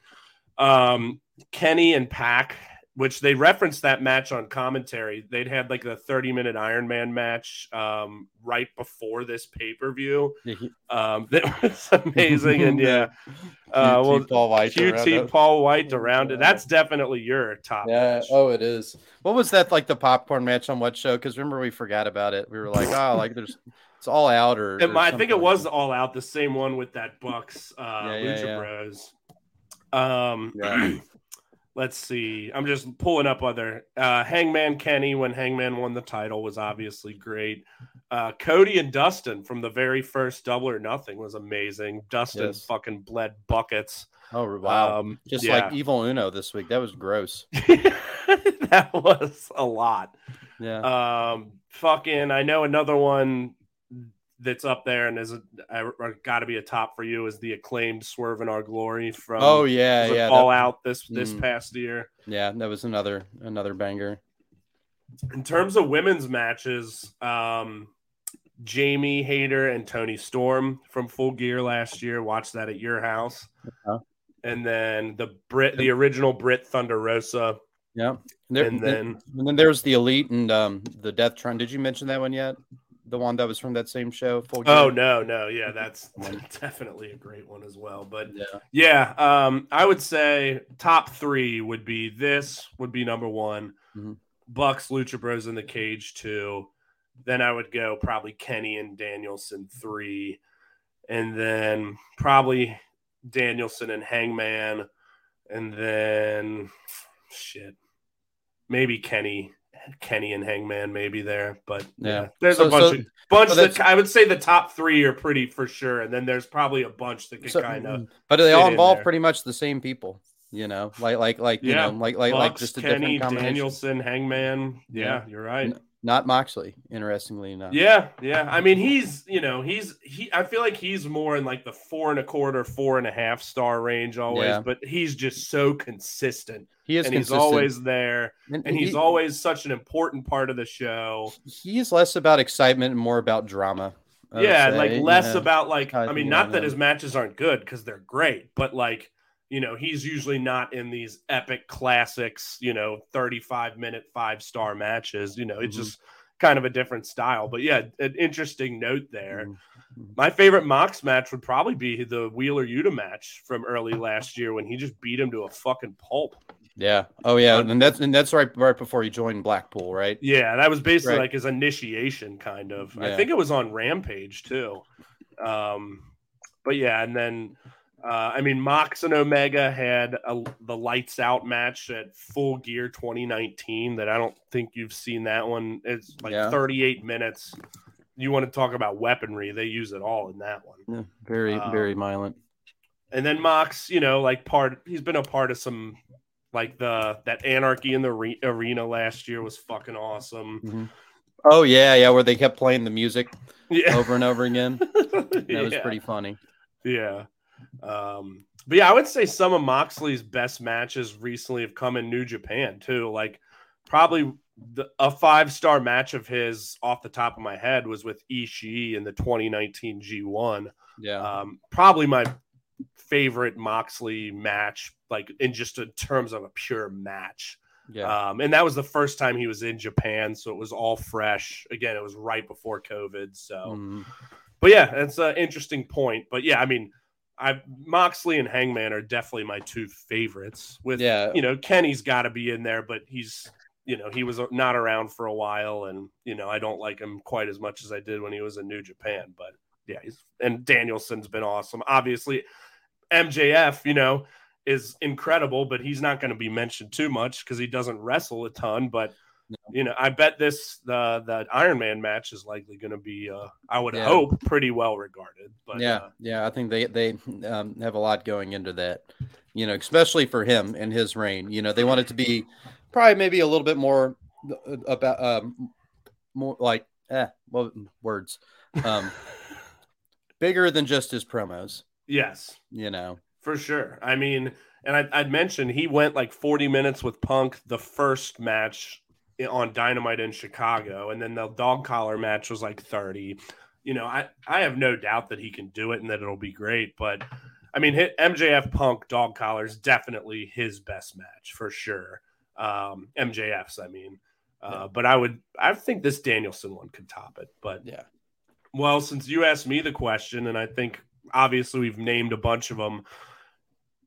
Um, Kenny and Pack, which they referenced that match on commentary. They'd had like the 30 minute Iron Man match um, right before this pay per view. Um, that was amazing, and yeah, uh, QT well, Paul White around QT it. Paul White around it. That's definitely your top. Yeah. match. Oh, it is. What was that like the popcorn match on what show? Because remember we forgot about it. We were like, oh, like there's it's all out or. It or I think it was all out, the same one with that Bucks uh, Yeah, yeah, Lucha yeah. Bros. Um, Yeah. let's see. I'm just pulling up other uh, Hangman Kenny when Hangman won the title was obviously great. Uh, Cody and Dustin from the very first Double or Nothing was amazing. Dustin Yes. fucking bled buckets. Oh wow! Um, Just yeah. like Evil Uno this week. That was gross. that was a lot. Yeah. Um, fucking, I know another one that's up there and is a, got to be a top for you is the acclaimed "Swerve in Our Glory" from oh yeah, yeah. All that- Out this this Mm. past year. Yeah, that was another another banger. In terms of women's matches, um, Jamie Hayter and Toni Storm from Full Gear last year. Watched that at your house. Uh-huh. And then the Britt, the original Britt Thunder Rosa, Yeah. There, and then and then there's the Elite and um the Death Tron. Did you mention that one yet? The one that was from that same show. Full oh Gear? no, no, yeah, that's definitely a great one as well. But Yeah. Yeah, um, I would say top three would be this would be number one, Mhm. Bucks, Lucha Bros in the cage two. Then I would go probably Kenny and Danielson three, and then probably Danielson and Hangman, and then shit, maybe Kenny, Kenny and Hangman maybe there, but yeah, Yeah. there's So- a bunch so- of bunch so that I would say the top three are pretty for sure, and then there's probably a bunch that could So- kind of mm, but they all involve pretty much the same people. You know, like like like you Yeah. know, like like like just a Kenny, different combination. Danielson, Hangman. Yeah, Yeah. you're right. Not Moxley, interestingly enough. Yeah, yeah. I mean, he's you know he's he. I feel like he's more in like the four and a quarter, four and a half star range always, Yeah. but he's just so consistent, he is and he's always there, and he's he- always such an important part of the show. he's less about excitement and more about drama. I yeah, like less about like I mean, not that his matches aren't good because they're great, but like you know, he's usually not in these epic classics, you know, 35 minute five star matches. You know, it's Mhm. just kind of a different style. But yeah, an interesting note there. Mhm. My favorite Mox match would probably be the Wheeler Yuta match from early last year when he just beat him to a fucking pulp. Yeah. Oh yeah, and that's and that's right right before he joined Blackpool, right? Yeah, that was basically Right. like his initiation, kind of. I think it was on Rampage too. Um, but yeah, and then uh, I mean, Mox and Omega had a, the lights out match at Full Gear 2019. That I don't think you've seen that one. It's like Yeah. 38 minutes. You want to talk about weaponry? They use it all in that one. Yeah, very Um, very violent. And then Mox, you know, like part he's been a part of some like the that anarchy in the re- arena last year was fucking awesome. Oh yeah, yeah, where they kept playing the music Yeah, over and over again. That was pretty funny. Yeah. Um, but yeah, I would say some of Moxley's best matches recently have come in New Japan too. Like probably the, a five star match of his off the top of my head was with Ishii in the 2019 G1. Yeah. Um, probably my favorite Moxley match, like in just in terms of a pure match. yeah. Um, and that was the first time he was in Japan, so it was all fresh. Again, it was right before COVID, so Mhm. but yeah, that's an interesting point. But yeah, I mean, I Moxley and Hangman are definitely my two favorites. With Yeah. you know, Kenny's got to be in there, but he's you know he was not around for a while, and you know I don't like him quite as much as I did when he was in New Japan. But yeah, he's and Danielson's been awesome. Obviously, MJF, you know, is incredible, but he's not going to be mentioned too much because he doesn't wrestle a ton. But you know, I bet this the the Iron Man match is likely going to be, uh, I would Yeah. hope, pretty well regarded. But yeah, uh, yeah, I think they they um, have a lot going into that, you know, especially for him and his reign. You know, they want it to be probably maybe a little bit more uh, about um, more like eh, well, words, um, bigger than just his promos. yes, You know, for sure. I mean, and I, I'd mentioned he went like 40 minutes with Punk the first match on Dynamite in Chicago, and then the dog collar match was like 30. You know, I, I have no doubt that he can do it and that it'll be great. But I mean, hit MJF Punk dog collar is definitely his best match for sure. Um, MJF's, I mean. Uh, Yeah. But I would, I think this Danielson one could top it. But yeah, well, since you asked me the question, and I think obviously we've named a bunch of them,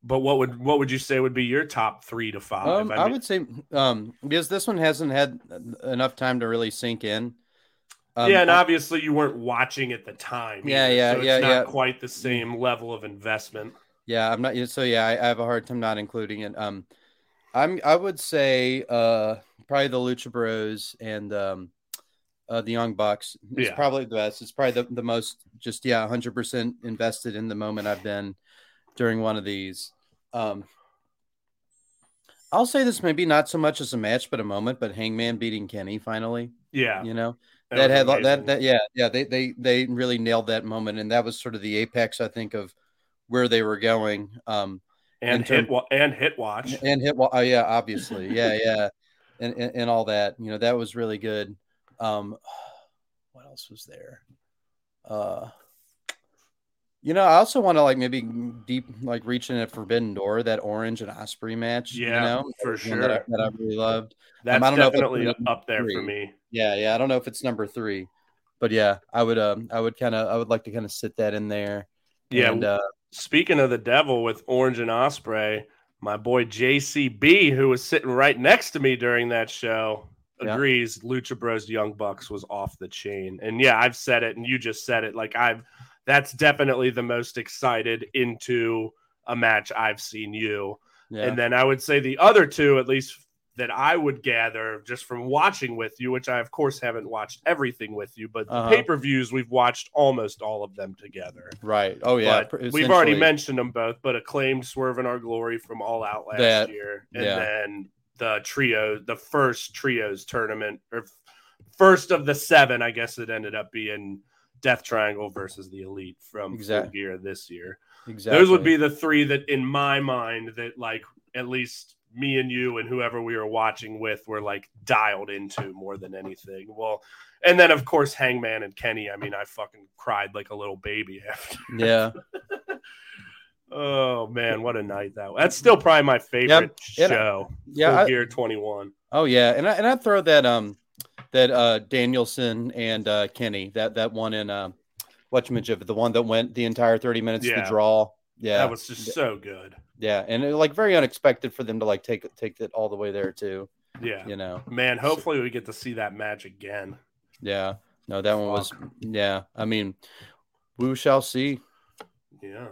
but what would what would you say would be your top three to five? um, I, mean, would say um, because this one hasn't had enough time to really sink in. Um, yeah, and obviously you weren't watching at the time. Yeah, either, yeah, so it's yeah, not yeah. quite the same level of investment. Yeah, I'm not. So yeah, I, I have a hard time not including it. Um, I'm. I would say uh probably the Lucha Bros and um, uh, the Young Bucks is Yeah. probably the best. It's probably the, the most just yeah, 100 percent invested in the moment I've been during one of these. Um, I'll say this maybe not so much as a match, but a moment. But Hangman beating Kenny finally, Yeah, you know that that had that, amazing. that yeah yeah they they they really nailed that moment, and that was sort of the apex I think of where they were going. Um, and term- hit and hit watch. and hit well, oh, yeah, obviously, yeah, yeah, and, and and all that. You know, that was really good. Um, what else was there? Uh, you know, I also want to like maybe deep like reach in at Forbidden Door that Orange and Osprey match. Yeah, you know, for sure. that I, that I really loved. That's I don't know if it's definitely up there for three. me. Yeah, yeah. I don't know if it's number three, but yeah, I would um I would kind of I would like to kind of sit that in there. Yeah, and, uh, Speaking of the devil with Orange and Osprey, my boy JCB, who was sitting right next to me during that show, Yeah. agrees Lucha Bros Young Bucks was off the chain. And yeah, I've said it and you just said it. Like I've that's definitely the most excited into a match I've seen you. yeah. And then I would say the other two, at least that I would gather just from watching with you, which I of course haven't watched everything with you, but Uh-huh. the pay-per-views we've watched almost all of them together. right. Oh yeah. But we've already mentioned them both, but acclaimed Swerve in Our Glory from All Out last That- year, and yeah. then the trio, the first trios tournament, or first of the seven, I guess it ended up being Death Triangle versus the Elite from Exact- Full Gear this year. exactly. Those would be the three that, in my mind, that like at least me and you and whoever we were watching with were like dialed into more than anything. Well, and then of course Hangman and Kenny. I mean, I fucking cried like a little baby after. yeah. Oh man, what a night that was. That's still probably my favorite Yep. show. Yeah, Full I- Gear 21. Oh yeah, and I, and I throw that um that uh Danielson and uh Kenny that that one in uh whatchamajig the one that went the entire thirty minutes Yeah. to draw. Yeah, That was just so good. yeah, and it, like very unexpected for them to like take take it all the way there too. Yeah. You know, Man, hopefully we get to see that match again. yeah. No, that one was yeah. I mean, we shall see. Yeah.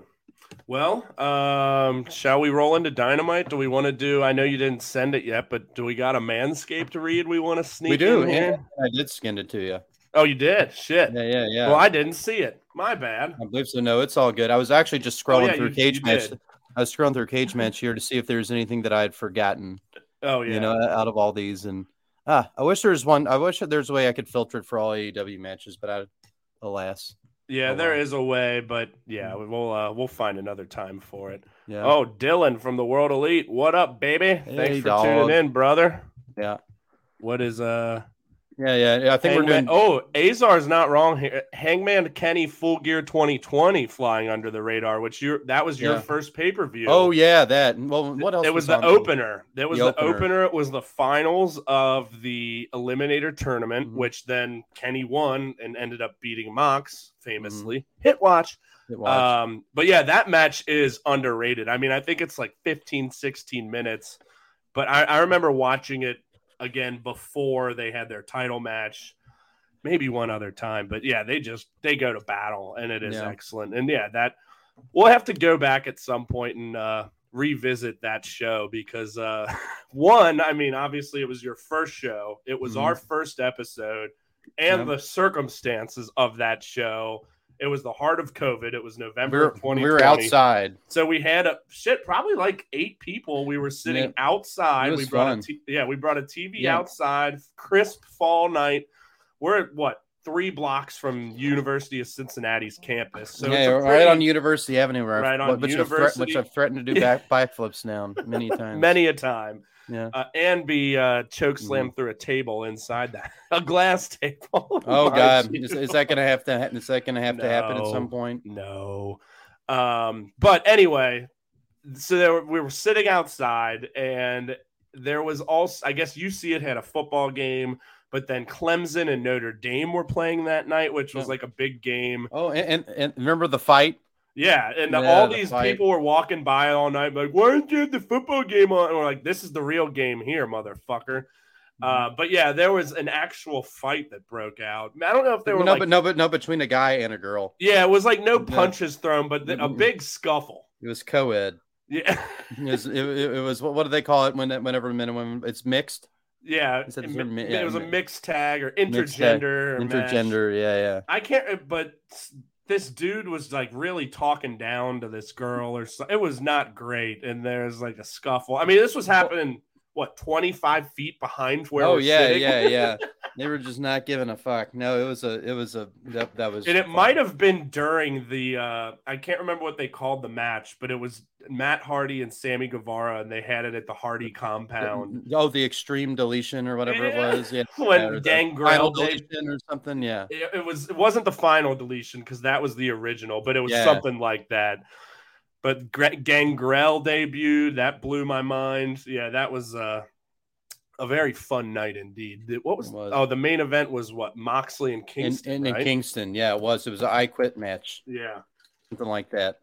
Well, um, shall we roll into dynamite? Do we want to do? I know you didn't send it yet, but do we got a Manscaped to read? We want to sneak. we do. in Yeah. I did skin it to you. Oh, you did. Shit. Yeah, yeah, yeah. Well, I didn't see it. My bad. I believe so. No, it's all good. I was actually just Oh, scrolling yeah, through you- Cage you Match. did. I was scrolling through Cage Match here to see if there's anything that I had forgotten. Oh yeah. you know, out of all these. And ah, I wish there was one. I wish there's a way I could filter it for all AEW matches, but I, alas, yeah, oh, there wow. is a way, but yeah, we'll uh, we'll find another time for it. yeah, Oh, Dylan from the World Elite. What up, baby? Thanks for dog. tuning in, brother. yeah, What is uh yeah, yeah, yeah. I think we're Hangman- doing. Oh, Azar's not wrong here. Hangman Kenny Full Gear 2020 flying under the radar, which you that was your Yeah. first pay per view. Oh yeah, that. Well, what else? It was the on there? opener. That was The the, opener. opener. It was the finals of the Eliminator tournament, Mhm. which then Kenny won and ended up beating Mox famously. Mm-hmm. Hit watch. It was. Um, but yeah, that match is underrated. I mean, I think it's like 15, 16 minutes, but I, I remember watching it again before they had their title match. Maybe one other time, but yeah, they just they go to battle and it is Yeah. excellent. And yeah, that we'll have to go back at some point and uh revisit that show because uh one, I mean, obviously it was your first show. It was Mhm. our first episode and Yep. the circumstances of that show. It was the heart of COVID. It was we November were, 2020. we were outside. So we had a shit, probably like eight people. We were sitting Yeah. outside. We brought fun. a t- yeah, we brought a TV Yeah. outside, crisp fall night. We're at what three blocks from University of Cincinnati's campus. So yeah, a right on University Avenue, Right on which, I've thre- which I've threatened to do back backflips now many times. many a time. Yeah. Uh, and be uh, choke slammed through a table inside that a glass table. Mm-hmm. Oh God, is, is that gonna have to? ha- Is that gonna have to happen at some point? No. Um, but anyway, so there, we were sitting outside, and there was also, I guess you see it had a football game, but then Clemson and Notre Dame were playing that night, which was Yeah. like a big game. Oh, and, and, and remember the fight? Yeah, and Yeah, all the these fight. people were walking by all night, like, "Why didn't you have the football game on?" And we're like, "This is the real game here, motherfucker." Uh, Mm-hmm. but yeah, there was an actual fight that broke out. I don't know if there were no, like, but no, but no, between a guy and a girl. yeah, it was like no Yeah. punches thrown, but a big scuffle. It was co-ed. Yeah. It was, it, it, it was what, do they call it when whenever men and women it's mixed Yeah, Is it, mi- Yeah, it was a mixed tag or Mixed tag, intergender. mesh. intergender yeah yeah I can't, uh, but this dude was like really talking down to this girl, or so. It was not great, and there's like a scuffle. I mean, this was happening what 25 feet behind where oh yeah sitting. yeah yeah they were just not giving a fuck no it was a it was a that, that was And it might have been during the uh I can't remember what they called the match, but it was Matt Hardy and Sammy Guevara, and they had it at the Hardy compound. oh the extreme deletion or whatever Yeah. it was yeah When the Gangrel final deletion or something yeah it, it was it wasn't the final deletion because that was the original, but it was Yeah. something like that. But Gangrel debuted, that blew my mind. Yeah, that was uh, a very fun night indeed. What was, was. oh the main event was what Moxley and Kingston, in, in right? Kingston yeah it was it was an I quit match yeah, something like that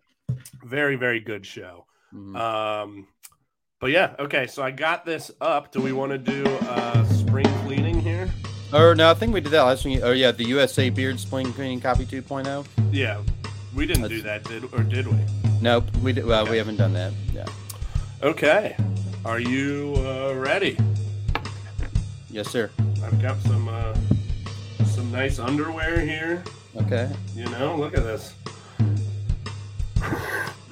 very very good show. Mhm. Um, but yeah, okay. So I got this up. Do we want to do uh, spring cleaning here? or no I think we did that last week oh yeah the USA beard spring cleaning copy oh. 2.0 Yeah, we didn't do that, did or did we? Nope we did, well, we haven't done that yeah Okay. Are you uh, ready? yes sir I've got some uh, some nice underwear here. okay You know, look at this.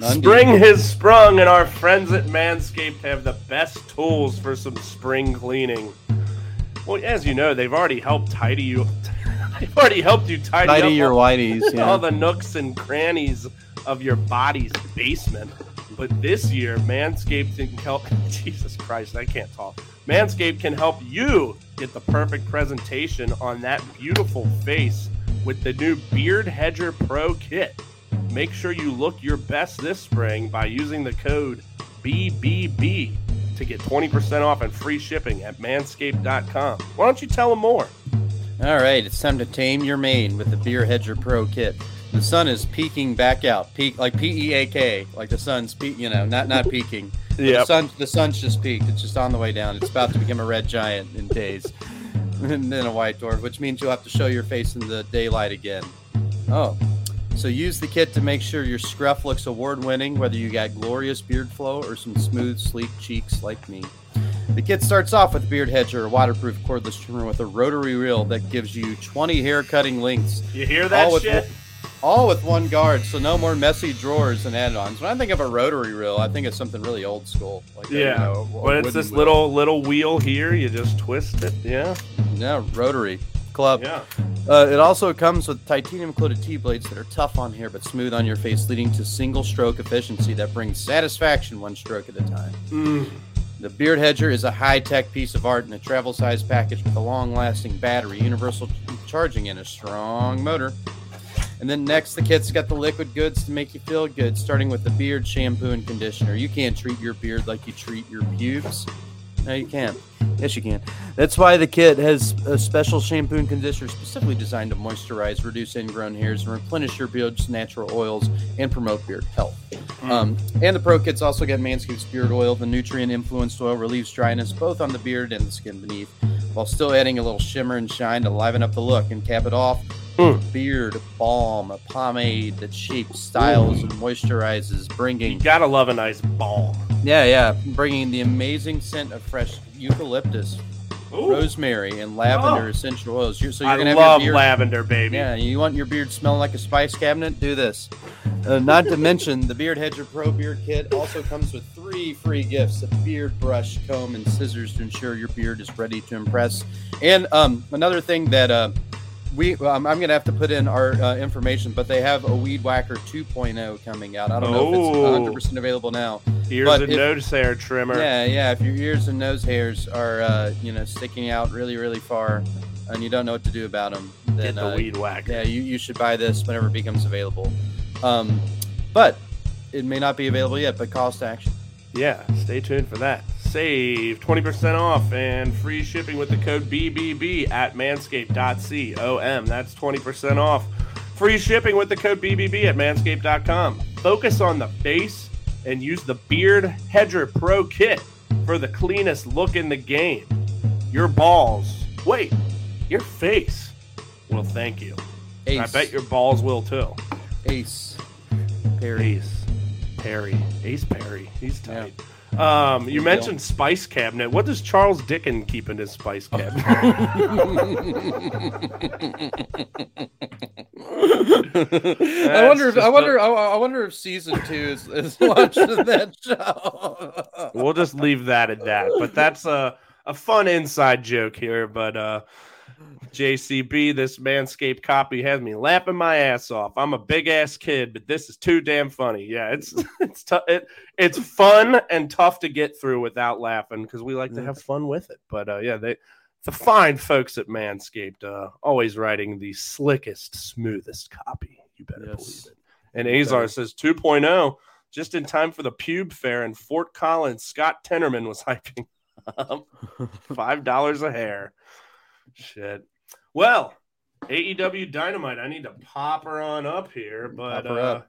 Spring has sprung, and our friends at Manscaped have the best tools for some spring cleaning. Well, as you know, they've already helped tidy you. they've already helped you tidy, tidy up your all, whiteys yeah all the nooks and crannies of your body's basement. But this year, Manscaped can help. Jesus Christ, I can't talk. Manscaped can help you get the perfect presentation on that beautiful face with the new Beard Hedger Pro Kit. Make sure you look your best this spring by using the code BBB to get 20% off and free shipping at manscaped.com. Why don't you tell them more? All right, it's time to tame your mane with the Beard Hedger Pro kit. The sun is peeking back out, peak like P E A K, like the sun's peak, you know, not not peaking. Yep. The sun, the sun's just peaked. It's just on the way down. It's about to become a red giant in days, and then a white dwarf, which means you'll have to show your face in the daylight again. Oh, so use the kit to make sure your scruff looks award-winning, whether you got glorious beard flow or some smooth, sleek cheeks like me. The kit starts off with Beard Hedger, a waterproof cordless trimmer with a rotary reel that gives you 20 hair cutting lengths, You hear that all with, shit? all with one guard, so no more messy drawers and add-ons. When I think of a rotary reel, I think of something really old school. Like a, you Yeah, know, but it's this wheel. little little wheel here. You just twist it. Yeah, yeah rotary club. yeah. Uh, it also comes with titanium coated T blades that are tough on hair but smooth on your face, leading to single stroke efficiency that brings satisfaction one stroke at a time. Mm. The Beard Hedger is a high tech piece of art in a travel size package with a long lasting battery, universal charging, and a strong motor. And then next, the kit's got the liquid goods to make you feel good, starting with the beard shampoo and conditioner. You can't treat your beard like you treat your pubes. No, you can't. Yes, you can. That's why the kit has a special shampoo and conditioner specifically designed to moisturize, reduce ingrown hairs, and replenish your beard's natural oils and promote beard health. Um, and the Pro Kit's also got Manscaped's beard oil. The nutrient influenced oil relieves dryness both on the beard and the skin beneath, while still adding a little shimmer and shine to liven up the look and cap it off. Mm. Beard balm, a pomade that shapes, styles, and moisturizes, You bringing gotta love a nice balm. yeah, yeah, bringing the amazing scent of fresh eucalyptus, Ooh, rosemary, and lavender Oh. essential oils. You- So you're I gonna love beard, lavender, baby. yeah, you want your beard smelling like a spice cabinet? Do this. Uh, not to mention, the Beard Hedger Pro Beard Kit also comes with three free gifts: a beard brush, comb, and scissors to ensure your beard is ready to impress. And um, another thing that uh, we um, I'm gonna have to put in our uh, information, but they have a Weed Whacker 2.0 coming out. I don't know if it's Oh. 100 percent available now. Here's But a if- nose hair trimmer. Yeah, yeah. If your ears and nose hairs are uh, you know sticking out really, really far, and you don't know what to do about them, then Get the uh, weed whacker. yeah, you, you should buy this whenever it becomes available. Um, but it may not be available yet. But to action. Yeah, stay tuned for that. Save 20% off and free shipping with the code BBB at manscaped.com. That's 20% off. Free shipping with the code BBB at manscaped.com. Focus on the face and use the Beard Hedger Pro Kit for the cleanest look in the game. Your balls, wait, your face will thank you. Ace. I bet your balls will too. Ace. Perry. Ace Perry, Ace Perry, he's tight. Um, you Good mentioned Spice Cabinet. What does Charles Dickens keep in his Spice Cabinet? I wonder if just I a- wonder I, I wonder if season two is, is launched in that show. we'll just leave that at that. But that's a a fun inside joke here. But uh, JCB, this Manscaped copy has me laughing my ass off. I'm a big ass kid, but this is too damn funny. Yeah, it's it's tough. It, it's fun and tough to get through without laughing because we like to have fun with it. But uh, yeah, they the fine folks at Manscaped uh, always writing the slickest, smoothest copy. You better Yes. believe it. And Azar says 2.0 just in time for the pube fair in Fort Collins. Scott Tenorman was hyping up five dollars a hair. Shit. Well, AEW Dynamite. I need to pop her on up here, but uh, up.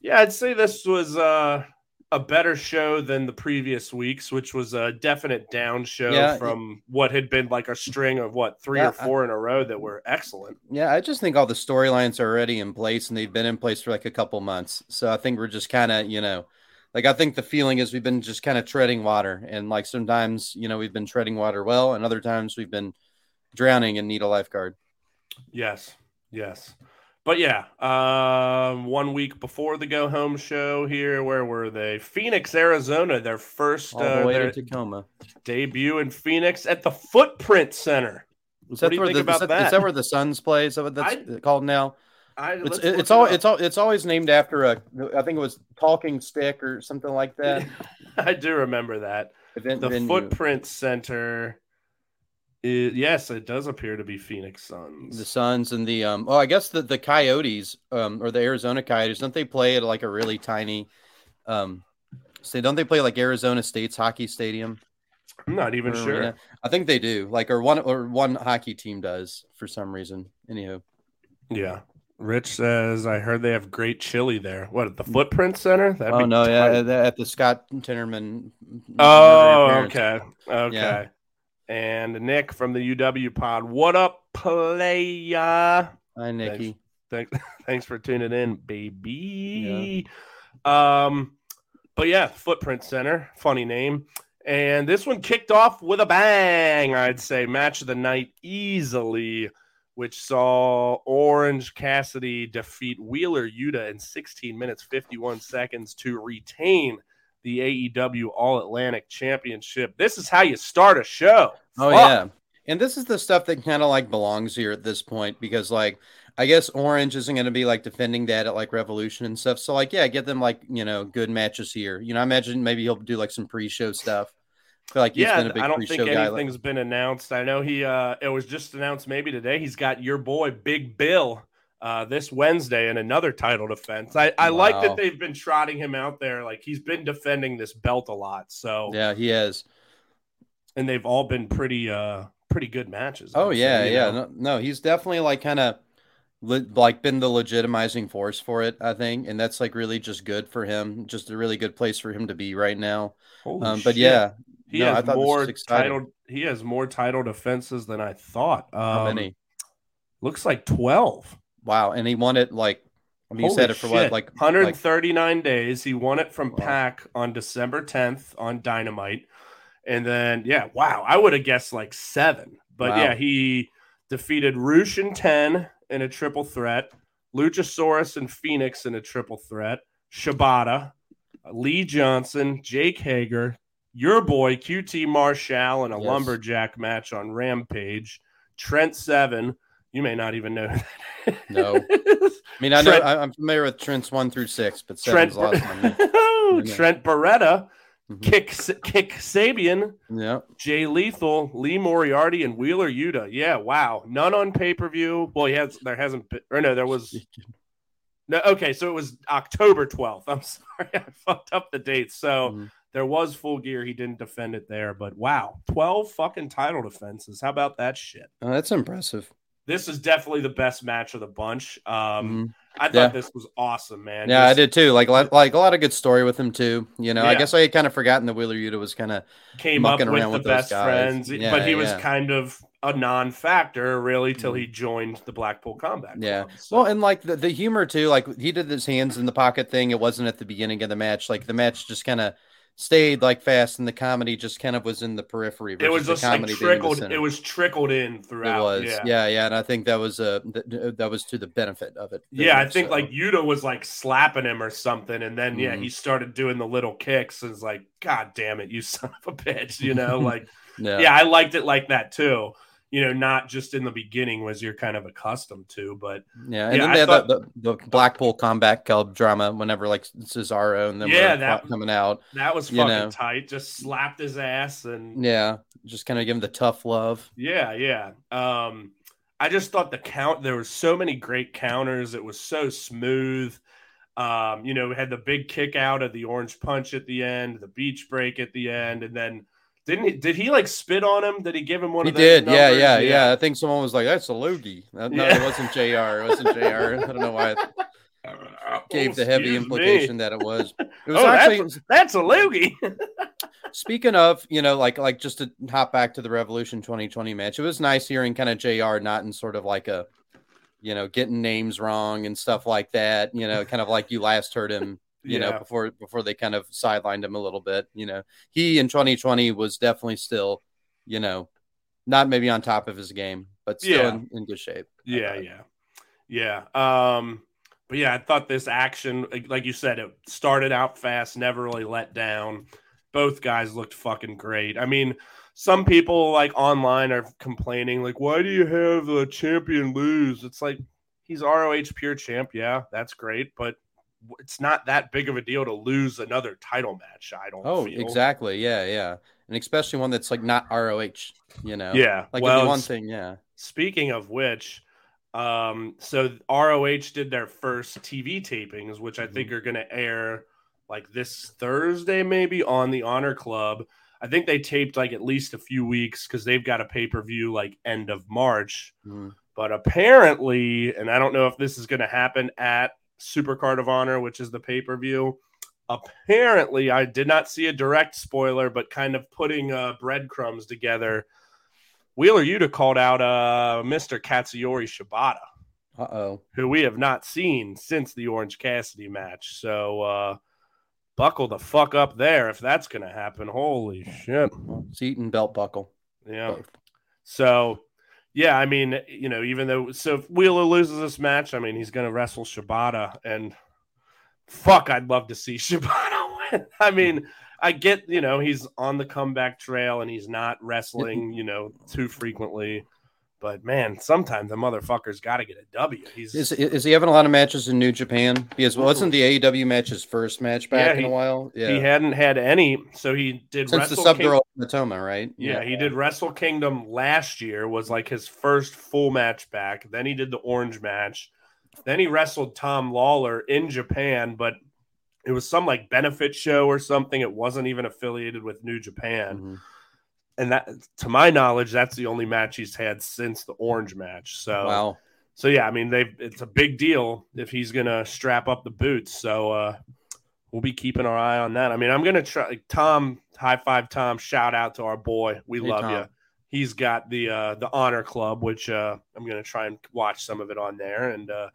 yeah, I'd say this was uh, a better show than the previous weeks, which was a definite down show Yeah, from what had been like a string of what three Yeah, or four in a row that were excellent. Yeah, I just think all the storylines are already in place and they've been in place for like a couple months. So I think we're just kind of, you know, like I think the feeling is we've been just kind of treading water. And like sometimes, you know, we've been treading water well, and other times we've been drowning and need a lifeguard. Yes, yes. But yeah, um, one week before the go home show here, where were they? Phoenix, Arizona, their first All the uh, way to Tacoma. debut in Phoenix at the Footprint Center. Is What do you where think the, about is that, that? is that where the Suns play? Is that what that's called now? I, It's it's all it it's all it's always named after a I think it was Talking Stick or something like that. I do remember that. Event The venue. Footprint Center It- yes, it does appear to be Phoenix Suns. The Suns and the um. Oh, I guess the the Coyotes um or the Arizona Coyotes don't they play at like a really tiny um. So don't they play like Arizona State's hockey stadium? I'm not even or sure. I think they do. Like or one or one hockey team does for some reason. Anywho, Yeah. Rich says, I heard they have great chili there. What, at the Footprint Center? That'd oh no, yeah, tight. at the- at the Scott Tenorman. Oh, okay. Okay. And Nick from the UW pod. What up, playa? Hi, Nikki. Thanks, thanks for tuning in, baby. Um, but yeah, Footprint Center, funny name. And this one kicked off with a bang, I'd say. Match of the night easily, which saw Orange Cassidy defeat Wheeler Yuta in 16 minutes, 51 seconds to retain the AEW All Atlantic Championship. This is how you start a show. Oh Fuck. yeah. And this is the stuff that kind of like belongs here at this point because like I guess Orange isn't going to be like defending that at like Revolution and stuff. So like yeah, get them like, you know, good matches here. You know, I imagine maybe he'll do like some pre-show stuff. I feel like he's yeah, been a big I don't think guy. anything's been announced. I know he uh it was just announced maybe today. He's got your boy Big Bill uh this Wednesday in another title defense. I, I like that they've been trotting him out there. Like he's been defending this belt a lot. So Yeah, he is. and they've all been pretty uh pretty good matches. Oh would yeah, you yeah. No, no, he's definitely like kind of le- like been the legitimizing force for it, I think, and that's like really just good for him. Just a really good place for him to be right now. Um, but yeah, he no, I has more title he has more title defenses than I thought. Um, how many? looks like 12. Wow, and he won it like I mean, he said it for what shit. like like 139 days. He won it from Wow. Pack on December 10th on Dynamite. And then, yeah, wow, I would have guessed like seven. But Wow. yeah, he defeated Rush in 10 in a triple threat, Luchasaurus and Fenix in a triple threat, Shibata, Lee Johnson, Jake Hager, your boy QT Marshall in a Yes. lumberjack match on Rampage, Trent Seven. You may not even know. No. I mean, I know Trent- I'm familiar with Trent's one through six, but Trent, lost on me. Trent Beretta, Mhm. Kip Kip Sabian, Yeah, Jay Lethal, Lee Moriarty, and Wheeler Yuta. Yeah, wow. None on pay per view. Well, he has. There hasn't been. Or no, there was. No, okay, so it was October twelfth. I'm sorry, I fucked up the dates. So Mhm. there was full gear. He didn't defend it there, but wow, twelve fucking title defenses. How about that shit? Oh, that's impressive. This is definitely the best match of the bunch. Um, Mhm. I thought Yeah. this was awesome, man. Yeah, I did too. Like like like a lot of good story with him too. You know, I guess I had kind of forgotten that Wheeler Yuta was kind of Came up with around the with best guys. friends, Yeah, but he was kind of a non-factor really till he joined the Blackpool Combat. Yeah. Club. So- well, and like the, the humor too. Like he did his hands in the pocket thing. It wasn't at the beginning of the match. Like the match just kind of stayed like fast, and the comedy just kind of was in the periphery. it was just like comedy the trickled. It was trickled in throughout. It was, yeah. yeah. yeah, and I think that was uh that, that was to the benefit of it. Yeah, I think So, like Yuta was like slapping him or something, and then yeah, Mhm. he started doing the little kicks. And it's like, God damn it, you son of a bitch, you know, like yeah, yeah, I liked it like that too. You know, not just in the beginning was you're kind of accustomed to, but yeah. And Yeah, then I they had thought- the, the, the Blackpool Combat Club drama whenever like Cesaro and them Yeah, were that- coming out. that was You fucking know. tight. Just slapped his ass and Yeah, just kind of give him the tough love. Yeah, yeah. Um, I just thought the count there was so many great counters. It was so smooth. Um, you know, we had the big kick out of the orange punch at the end, the beach break at the end, and then didn't he did he like spit on him? Did he give him one He of those did, yeah, numbers? yeah, yeah, I think someone was like, "That's a loogie." No, Yeah. it wasn't Jr. It wasn't Jr. I don't know why it Uh, gave oh, the heavy excuse me. implication that it was. It was Oh, actually That's a loogie. speaking of, you know, like like just to hop back to the Revolution 2020 match. It was nice hearing kind of Jr. not in sort of like a, you know, getting names wrong and stuff like that. You know, kind of like you last heard him. You know, before before they kind of sidelined him a little bit. You know, he in 2020 was definitely still, you know, not maybe on top of his game, but still Yeah. in, in good shape. Yeah, yeah, yeah. Um, but yeah, I thought this action, like, like you said, it started out fast, never really let down. Both guys looked fucking great. I mean, some people like online are complaining, like, why do you have a champion lose? It's like he's ROH pure champ. Yeah, that's great, but it's not that big of a deal to lose another title match. I don't. Oh, feel. exactly. Yeah, yeah. and especially one that's like not ROH. You know, Yeah. like well, one thing. Yeah, Speaking of which, um, so ROH did their first TV tapings, which I think are going to air like this Thursday, maybe on the Honor Club. I think they taped like at least a few weeks because they've got a pay per view like end of March. Mhm. But apparently, and I don't know if this is going to happen at Supercard of Honor, which is the pay per view. Apparently, I did not see a direct spoiler, but kind of putting uh, breadcrumbs together. Wheeler Yuta called out uh, Mr. Katsuyori Shibata, uh oh. who we have not seen since the Orange Cassidy match. So uh, buckle the fuck up there if that's going to happen. Holy shit. Seat and belt buckle. Yeah. So, yeah, I mean, you know, even though so if Wheeler loses this match, I mean, he's going to wrestle Shibata, and fuck, I'd love to see Shibata win. I mean, I get, you know, he's on the comeback trail and he's not wrestling, you know, too frequently. But man, sometimes the motherfucker's got to get a W. He's Is is he having a lot of matches in New Japan? Because wasn't the AEW match his first match back Yeah, in a while? Yeah, he hadn't had any, so he did since the Wrestle Sub King- Girl Matoma, right? Yeah, he did Wrestle Kingdom last year, was like his first full match back. Then he did the orange match. Then he wrestled Tom Lawlor in Japan, but it was some like benefit show or something. It wasn't even affiliated with New Japan. Mhm. And that to my knowledge, that's the only match he's had since the orange match. So Wow. so yeah, I mean they it's a big deal if he's gonna strap up the boots. So uh we'll be keeping our eye on that. I mean, I'm gonna try Tom, high five Tom, shout out to our boy. We Hey, love Tom. you. He's got the uh the honor club, which uh I'm gonna try and watch some of it on there. And uh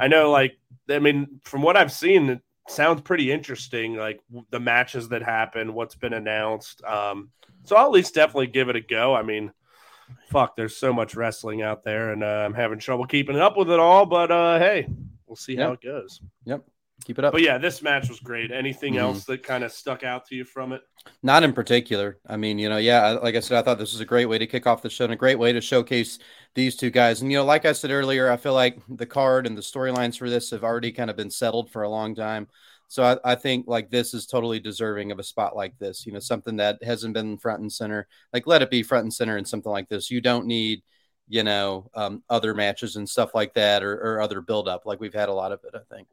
I know like I mean, from what I've seen, sounds pretty interesting, like the matches that happen, what's been announced. Um so I'll at least definitely give it a go. I mean, fuck, there's so much wrestling out there, and uh, I'm having trouble keeping up with it all. But uh, hey, we'll see how it goes. Keep it up. But yeah, this match was great. Anything Mhm. else that kind of stuck out to you from it? Not in particular. I mean, you know, yeah, like I said, I thought this was a great way to kick off the show and a great way to showcase these two guys. And, you know, like I said earlier, I feel like the card and the storylines for this have already kind of been settled for a long time. So I, I think like this is totally deserving of a spot like this, you know, something that hasn't been front and center. Like let it be front and center in something like this. You don't need, you know, um, other matches and stuff like that or, or other buildup. Like we've had a lot of it, I think.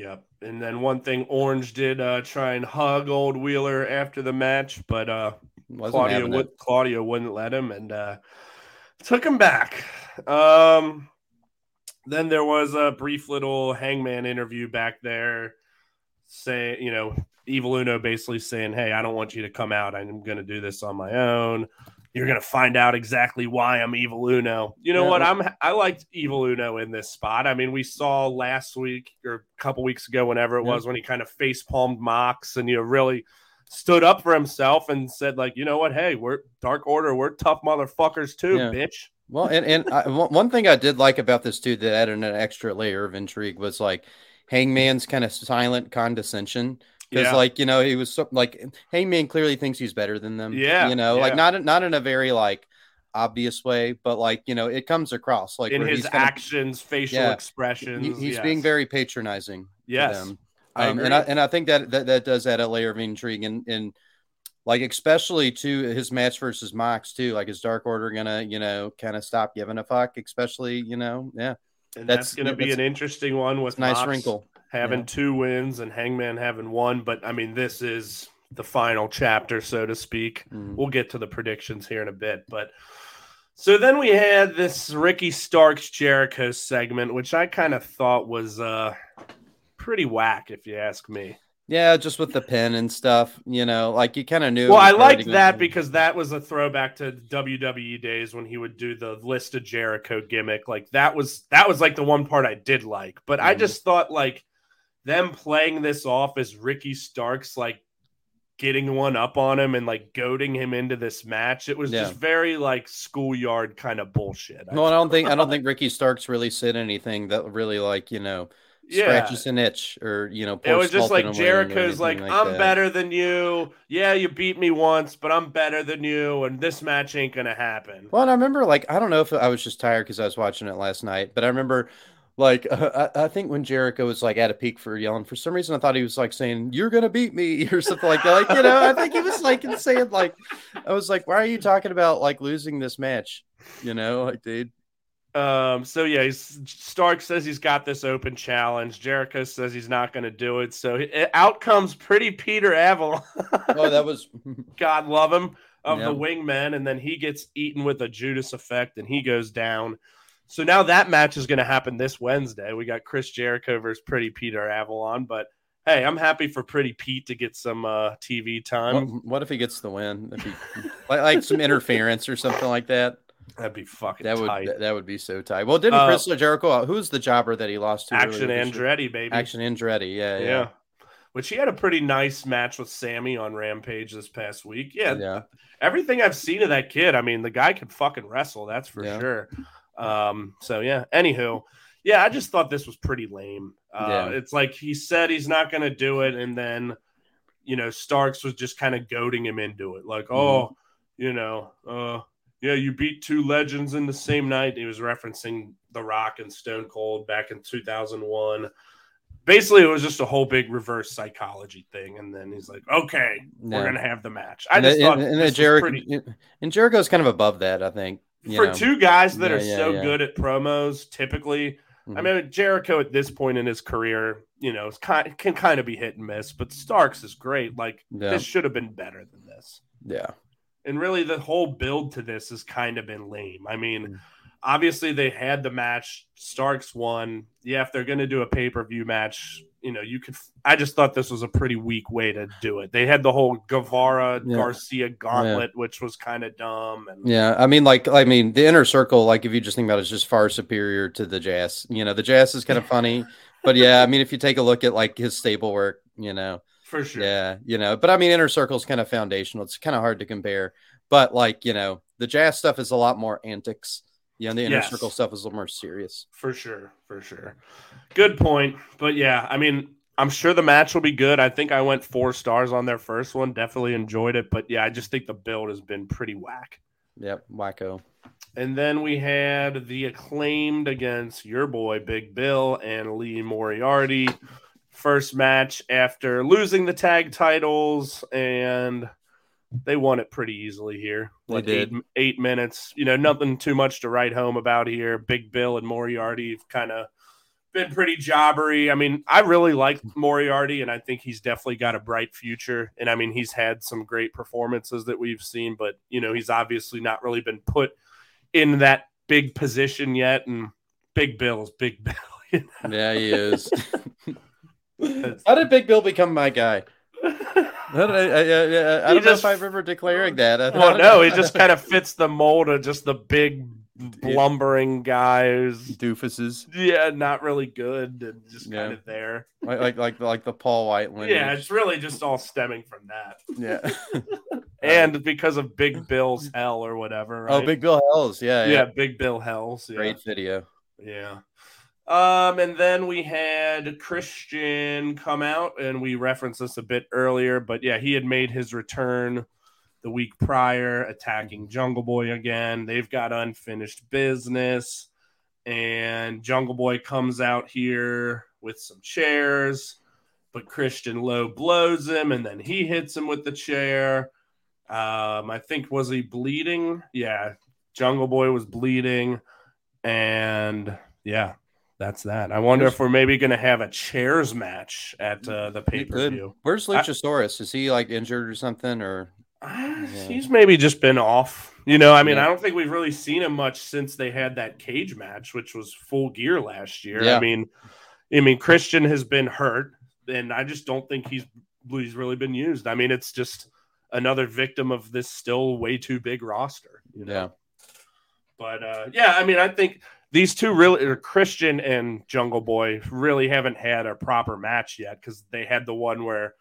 Yep. And then one thing Orange did uh, try and hug old Wheeler after the match, but uh, Claudio it. would Claudio wouldn't let him and uh, took him back. Um, then there was a brief little hangman interview back there, saying, you know, Evil Uno basically saying, "Hey, I don't want you to come out. I'm going to do this on my own. You're going to find out exactly why I'm Evil Uno." You know Yeah, what? I'm I liked Evil Uno in this spot. I mean, we saw last week or a couple weeks ago, whenever it Yeah. was, when he kind of face palmed Mox and you know really stood up for himself and said like, you know what? Hey, we're Dark Order. We're tough motherfuckers too, Yeah. bitch. Well, and and I, one one thing I did like about this too that added an extra layer of intrigue was like Hangman's kind of silent condescension because Yeah. like you know he was so, like Hangman clearly thinks he's better than them. Yeah, you know, like not not in a very like obvious way, but like you know it comes across like in his actions, facial Yeah. expressions. he- he's yes. being very patronizing. to yes. them. I Um, and. I and I think that, that that does add a layer of intrigue and and like especially to his match versus Mox too. Like is Dark Order gonna you know kind of stop giving a fuck? Especially you know yeah, and that's- that's, going to be an interesting one with nice Mox wrinkle. Having yeah. two wins and Hangman having one. But I mean, this is the final chapter, so to speak. Mhm. We'll get to the predictions here in a bit, but. So then we had this Ricky Starks Jericho segment, which I kind of thought was uh, pretty whack, if you ask me. Yeah, just with the pin and stuff, you know, like you kind of knew. Well, I liked that because that was a throwback to WWE days when he would do the list of Jericho gimmick. Like that was that was like the one part I did like. But I Mhm. just thought like them playing this off as Ricky Starks like getting one up on him and like goading him into this match. It was Yeah. just very like schoolyard kind of bullshit. I No, I don't think I don't think Ricky Starks really said anything that really like you know Yeah. scratches an itch or you know. It was just like Jericho's like, anything I'm that. better than you. Yeah, you beat me once, but I'm better than you, and this match ain't gonna happen. Well, and I remember like I don't know if I was just tired because I was watching it last night, but I remember like uh, I, I think when Jericho was like at a peak for yelling, for some reason I thought he was like saying "You're gonna beat me" or something like that. Like you know, I think he was like saying like, I was like, why are you talking about like losing this match? You know, like dude. Um, so yeah, he's, Stark says he's got this open challenge. Jericho says he's not going to do it. So it, out comes pretty Peter Avalon. oh, that was God love him of Yeah. the wingmen, and then he gets eaten with a Judas effect, and he goes down. So now that match is going to happen this Wednesday. We got Chris Jericho versus Pretty Peter Avalon, but hey, I'm happy for Pretty Pete to get some uh, TV time. what, what if he gets the win? If he, like, like some interference or something like that. That'd be fucking That would tight. that, that would be so tight. Well, didn't Uh, Chris Jericho? Who's the jobber that he lost to? Action? Andretti, baby. Action Andretti. Yeah, yeah. yeah, Which he had a pretty nice match with Sammy on Rampage this past week. Yeah, yeah. everything I've seen of that kid, I mean, the guy can fucking wrestle, that's for Yeah. sure. Um, so yeah, anywho, yeah, I just thought this was pretty lame. Uh, Yeah. It's like he said he's not going to do it, and then, you know, Starks was just kind of goading him into it. Like, Mm-hmm. oh, you know, uh, yeah, you beat two legends in the same night. He was referencing The Rock and Stone Cold back in 2001. Basically, it was just a whole big reverse psychology thing. And then he's like, okay, we're going to have the match. I And, just the- thought and, and, this the was Jericho pretty and Jericho's kind of above that, I think. For know. two guys that Yeah, are yeah, so yeah. good at promos, typically. I Mhm. mean, Jericho at this point in his career, you know, kind, can kind of be hit and miss, but Starks is great. Like, this should have been better than this. yeah, And really, the whole build to this has kind of been lame. I mean, Mm. obviously, they had the match. Starks won. Yeah, if they're going to do a pay per view match, you know, you could. I just thought this was a pretty weak way to do it. They had the whole Guevara Yeah. Garcia gauntlet, which was kind of dumb. And yeah. I mean, like, I mean, the inner circle, like, if you just think about it, is just far superior to the Jazz. You know, the Jazz is kind of funny, but yeah, I mean, if you take a look at like his stable work, you know, for sure. yeah, you know, but I mean, inner circle is kind of foundational. It's kind of hard to compare, but like, you know, the Jazz stuff is a lot more antics. You know, the inner Yes. circle stuff is a little more serious. For sure, for sure. Good point. But yeah, I mean, I'm sure the match will be good. I think I went four stars on their first one. Definitely enjoyed it. But yeah, I just think the build has been pretty whack. Yep, wacko. And then we had the acclaimed against your boy Big Bill and Lee Moriarty. First match after losing the tag titles, and they won it pretty easily here. They did. Eight, eight minutes. You know, nothing too much to write home about here. Big Bill and Moriarty have kind of been pretty jobbery. I mean, I really like Moriarty, and I think he's definitely got a bright future. And I mean, he's had some great performances that we've seen, but you know, he's obviously not really been put in that big position yet. And Big Bill's Big Bill. you know? Yeah, he is. How did Big Bill become my guy? I don't, I, I, I, don't just- know if I remember declaring that. I, well, no, he just kind of fits the mold of just the big, lumbering guys, doofuses, yeah, not really good and just Yeah. kind of there. like like like like the Paul White lineage. Yeah, it's really just all stemming from that, yeah. and because of Big Bill's hell or whatever. Oh. Big Bill Hells. Yeah, yeah, yeah. Big Bill Hells. Yeah. Great video. Yeah. Um, and then we had Christian come out, and we referenced this a bit earlier, but yeah, he had made his return the week prior, attacking Jungle Boy again. They've got unfinished business, and Jungle Boy comes out here with some chairs, but Christian low blows him, and then he hits him with the chair. Um, I think was he bleeding? Yeah, Jungle Boy was bleeding, and yeah, that's that. I wonder if we're maybe going to have a chairs match at uh, the pay per view. Where's Luchasaurus? Is he like injured or something? Or Ah, He's maybe just been off. You know, I mean, Yeah. I don't think we've really seen him much since they had that cage match, which was full gear last year. Yeah. I mean, I mean, Christian has been hurt, and I just don't think he's he's really been used. I mean, it's just another victim of this still way too big roster. You know? yeah, But uh, yeah, I mean, I think these two really, or Christian and Jungle Boy, really haven't had a proper match yet because they had the one where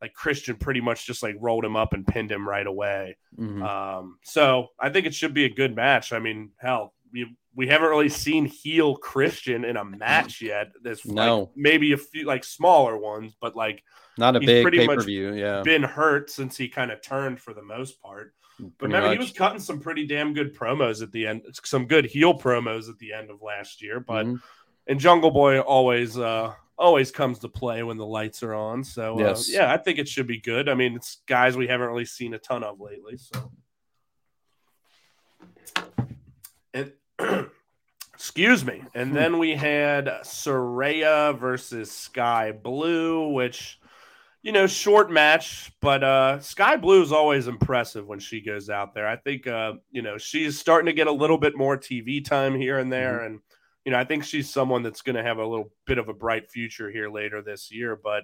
like Christian pretty much just like rolled him up and pinned him right away. Mhm. Um, so I think it should be a good match. I mean, hell, we, we haven't really seen heel Christian in a match yet. There's No. like maybe a few like smaller ones, but like not a big pretty pay much per view. Yeah, been hurt since he kind of turned for the most part. But remember, he was cutting some pretty damn good promos at the end, some good heel promos at the end of last year. But Mhm. and Jungle Boy always uh always comes to play when the lights are on. So uh, Yes. yeah, I think it should be good. I mean, it's guys we haven't really seen a ton of lately. So and excuse me. And then we had Saraya versus Sky Blue, which you know, short match, but uh Sky Blue is always impressive when she goes out there. I think uh, you know, she's starting to get a little bit more TV time here and there and you know, I think she's someone that's going to have a little bit of a bright future here later this year, but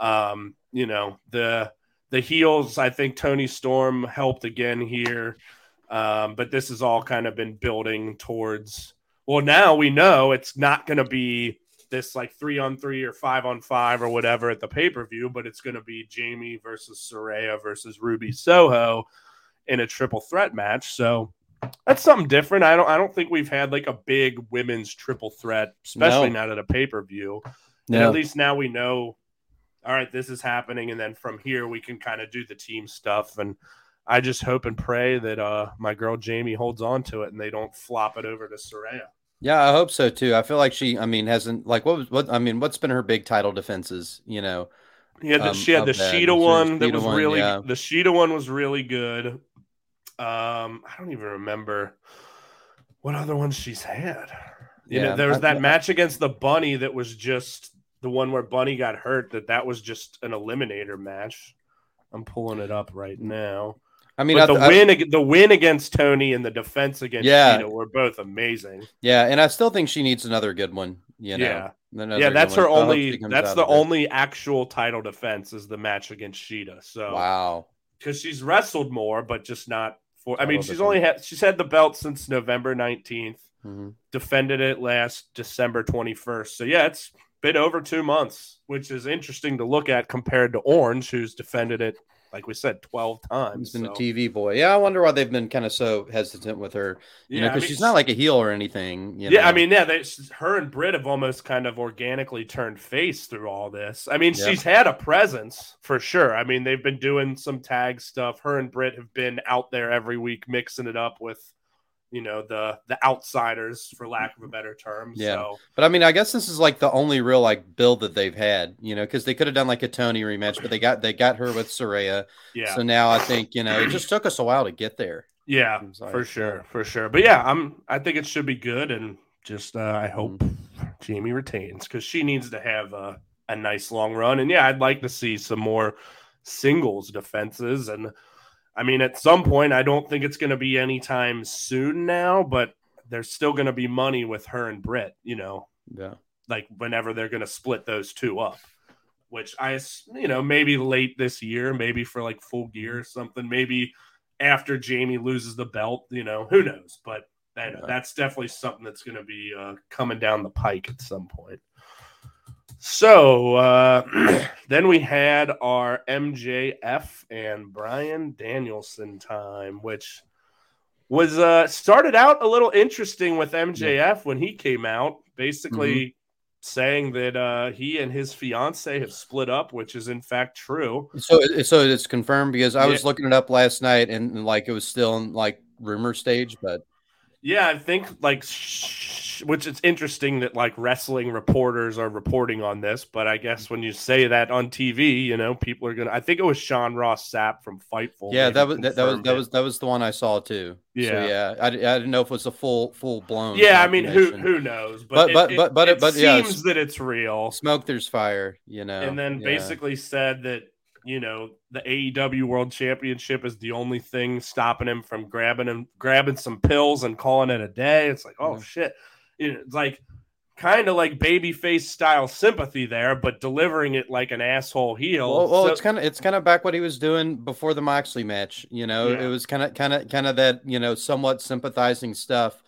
um, you know, the the heels, I think Toni Storm helped again here. Um, but this has all kind of been building towards well, now we know it's not going to be this like three on three or five on five or whatever at the pay per view, but it's going to be Jamie versus Saraya versus Ruby Soho in a triple threat match. So that's something different. I don't I don't think we've had like a big women's triple threat, especially No. not at a pay per view. And at least now we know, all right, this is happening, and then from here we can kind of do the team stuff. And I just hope and pray that uh my girl Jamie holds on to it and they don't flop it over to Saraya. Yeah, I hope so too. I feel like she, I mean, hasn't like what was what I mean, what's been her big title defenses, you know? Yeah, the, Um, she had the. Shida one that was one, really yeah. the Shida one was really good. Um, I don't even remember what other ones she's had. You know, Yeah, there was I- that I- match against the Bunny that was just the one where Bunny got hurt. That that was just an eliminator match. I'm pulling it up right now. I mean, but I, the I- win, ag- the win against Toni and the defense against Yeah. Shida were both amazing. yeah, and I still think she needs another good one, you know. Yeah. Another yeah, that's her I hope only. That's the of it. only actual title defense is the match against Shida. So Wow. because she's wrestled more, but just not for. I mean, she's defense. only had she's had the belt since November nineteenth. Mhm. Defended it last December twenty first. So yeah, it's been over two months, which is interesting to look at compared to Orange, who's defended it like we said twelve He's times. been So, a TV boy. Yeah, I wonder why they've been kind of so hesitant with her. You know, yeah, I because mean, she's not like a heel or anything. You yeah, I mean, yeah, they, her and Britt have almost kind of organically turned face through all this. I mean, Yeah. she's had a presence for sure. I mean, they've been doing some tag stuff. Her and Britt have been out there every week, mixing it up with, you know, the the outsiders, for lack of a better term. Yeah. So But I mean, I guess this is like the only real like build that they've had, you know, because they could have done like a Toni rematch, but they got they got her with Saraya. yeah, So now I think you know it just took us a while to get there. yeah, like, for sure, for sure. But yeah, I'm. I think it should be good, and just uh, I hope Mm-hmm. Jamie retains because she needs to have a, a nice long run. And yeah, I'd like to see some more singles defenses. And I mean, at some point, I don't think it's going to be anytime soon now, but there's still going to be money with her and Britt. You know, Yeah. like whenever they're going to split those two up. Which I, you know, maybe late this year, maybe for like full gear or something, maybe after Jamie loses the belt, you know, who knows? But that, Yeah. that's definitely something that's going to be uh, coming down the pike at some point. So uh, then we had our MJF and Bryan Danielson time, which was uh, started out a little interesting with MJF when he came out, basically saying that uh, he and his fiance have split up, which is in fact true. So so it's confirmed because I was Yeah. looking it up last night and, and, like it was still in like rumor stage, but Yeah, I think like, sh- which it's interesting that like wrestling reporters are reporting on this, but I guess when you say that on TV, you know, people are gonna. I think it was Sean Ross Sapp from Fightful. yeah, that was that, that was that it. was that was the one I saw too. So, Yeah. yeah, I, I didn't know if it was a full full blown. Yeah, I mean, who who knows? But- but- it, but- but- it but, yeah, seems it's- that it's real. smoke there's fire, you know. and then Yeah. basically said that you know the AEW World Championship is the only thing stopping him from grabbing him grabbing some pills and calling it a day. It's like, oh Yeah. shit, it's like kind of like babyface style sympathy there, but delivering it like an asshole heel. Well, well So- it's kind of it's kind of back what he was doing before the Moxley match. You know, Yeah. it was kind of kind of kind of that you know somewhat sympathizing stuff,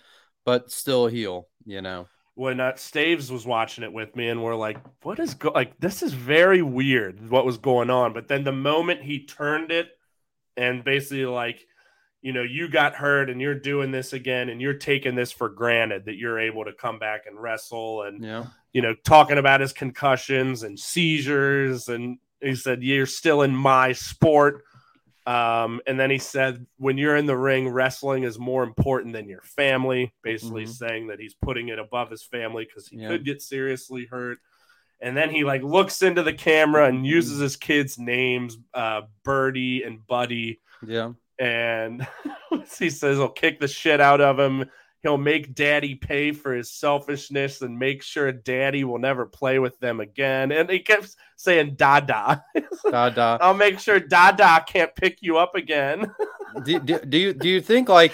but still heel. You know, when uh, Staves was watching it with me, and we're like, "What is go- like? This is very weird. What was going on?" But then the moment he turned it, and basically like, you know, you got hurt, and you're doing this again, and you're taking this for granted that you're able to come back and wrestle, and yeah, you know, talking about his concussions and seizures, and he said, "You're still in my sport." Um, and then he said, when you're in the ring, wrestling is more important than your family, basically Mhm. saying that he's putting it above his family because he Yeah. could get seriously hurt. And then he like looks into the camera and uses his kids' names, uh, Birdie and Buddy. Yeah. And he says he'll kick the shit out of him. He'll make daddy pay for his selfishness and make sure daddy will never play with them again. And he kept saying, Dada. Da, da. I'll make sure Dada can't pick you up again. do, do, do you do you think like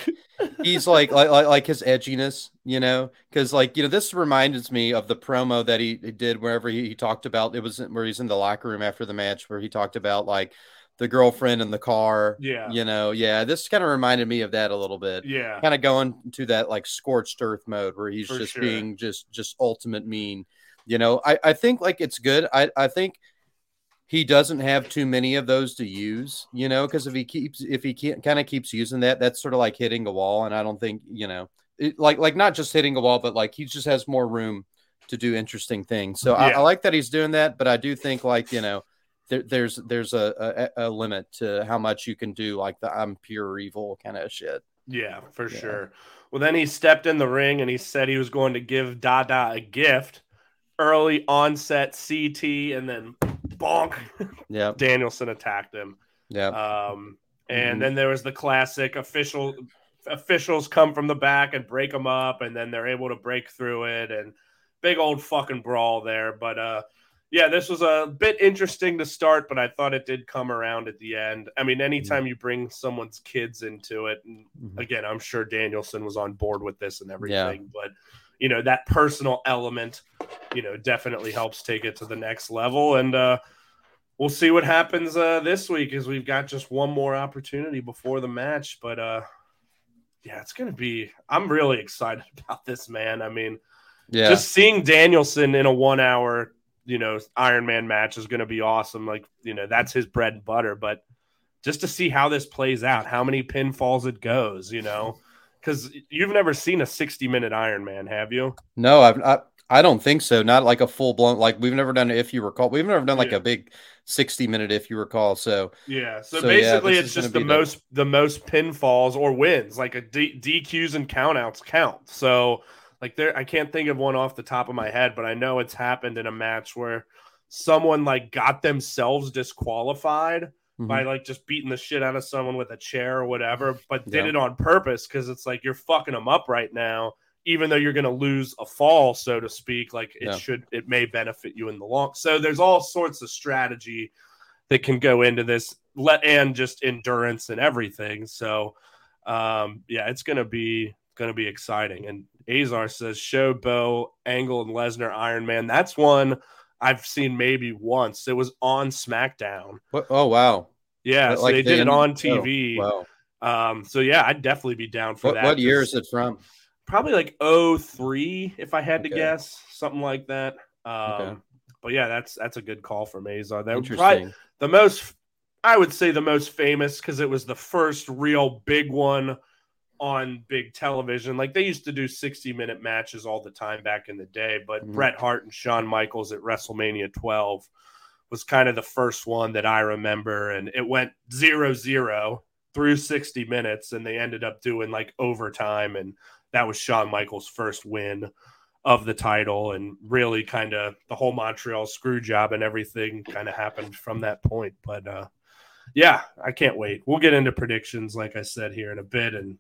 he's like like like, like his edginess you know because like you know this reminds me of the promo that he, he did wherever he, he talked about it was where he's in the locker room after the match where he talked about like the girlfriend in the car Yeah. you know yeah this kind of reminded me of that a little bit Yeah. kind of going to that like scorched earth mode where he's For just sure. being just just ultimate mean you know i i think like it's good i i think he doesn't have too many of those to use you know because if he keeps if he can't kind of keeps using that that's sort of like hitting a wall and i don't think you know it, like like not just hitting a wall but like he just has more room to do interesting things so I, I like that he's doing that but i do think like you know there, there's there's a, a a limit to how much you can do like the i'm pure evil kind of shit Yeah, for Yeah. sure. Well, then he stepped in the ring and he said he was going to give Dada a gift. Early onset CT and then bonk. yeah Danielson attacked him. yeah Um, and Mhm. then there was the classic official officials come from the back and break them up, and then they're able to break through it, and big old fucking brawl there. But uh, yeah, this was a bit interesting to start, but I thought it did come around at the end. I mean, anytime you bring someone's kids into it, and Mhm. again, I'm sure Danielson was on board with this and everything, but you know that personal element, you know, definitely helps take it to the next level, and uh, we'll see what happens uh, this week as we've got just one more opportunity before the match. But uh, yeah, it's gonna be. I'm really excited about this, man. I mean, yeah just seeing Danielson in a one hour, you know, Iron Man match is gonna be awesome. Like, you know, that's his bread and butter. But just to see how this plays out, how many pinfalls it goes, you know. Because you've never seen a 60 minute Iron Man, have you? No, I've I, I don't think so. Not like a full blown like we've never done if you recall. We've never done like Yeah. a big 60 minute if you recall. So Yeah. So, So, basically, this it's just the be the- most the most pinfalls or wins, like a D- DQs and countouts count. So like there, I can't think of one off the top of my head, but I know it's happened in a match where someone like got themselves disqualified mhm. by like just beating the shit out of someone with a chair or whatever, but did Yeah. it on purpose because it's like you're fucking them up right now. Even though you're going to lose a fall, so to speak, like it Yeah. should, it may benefit you in the long. So there's all sorts of strategy that can go into this, let and just endurance and everything. So, um, yeah, it's gonna be gonna be exciting. And Azar says, "Show Bo, Angle, and Lesnar Iron Man." That's one I've seen maybe once. It was on SmackDown. What, oh wow. Yeah, Like so they the did it on oh, TV. wow. Um, so yeah, I'd definitely be down for What, that. what year is it from? Probably like 03, if I had to guess, something like that. Um, Okay. but yeah, that's that's a good call from Azar. That Interesting. probably the most I would say the most famous because it was the first real big one on big television. Like they used to do 60 minute matches all the time back in the day, but Mhm. Bret Hart and Shawn Michaels at WrestleMania 12 was kind of the first one that I remember. And it went zero zero through 60 minutes, and they ended up doing like overtime. And that was Shawn Michaels' first win of the title and really kind of the whole Montreal screw job and everything kind of happened from that point. But uh yeah, I can't wait. We'll get into predictions, like I said here in a bit. And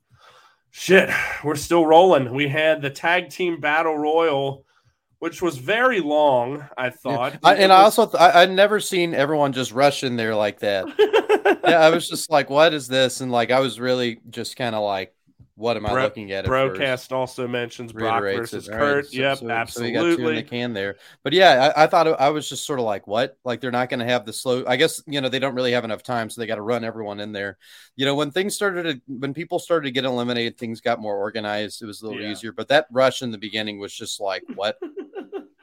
shit, we're still rolling. We had the tag team battle royal, which was very long, I thought. I, It and I also th- I, I'd never seen everyone just rush in there like that. yeah, I was just like, what is this? And like I was really just kind of like, what am I Bro- looking at? at? Broadcast also mentions Brock versus it. Kurt. right, so- yep, so- so we got two in the can there. But yeah, I, I thought I was just sort of like, what? Like they're not going to have the slow. I guess you know they don't really have enough time, so they got to run everyone in there. You know, when things started to, when people started to get eliminated, things got more organized. It was a little Yeah. easier. But that rush in the beginning was just like, what?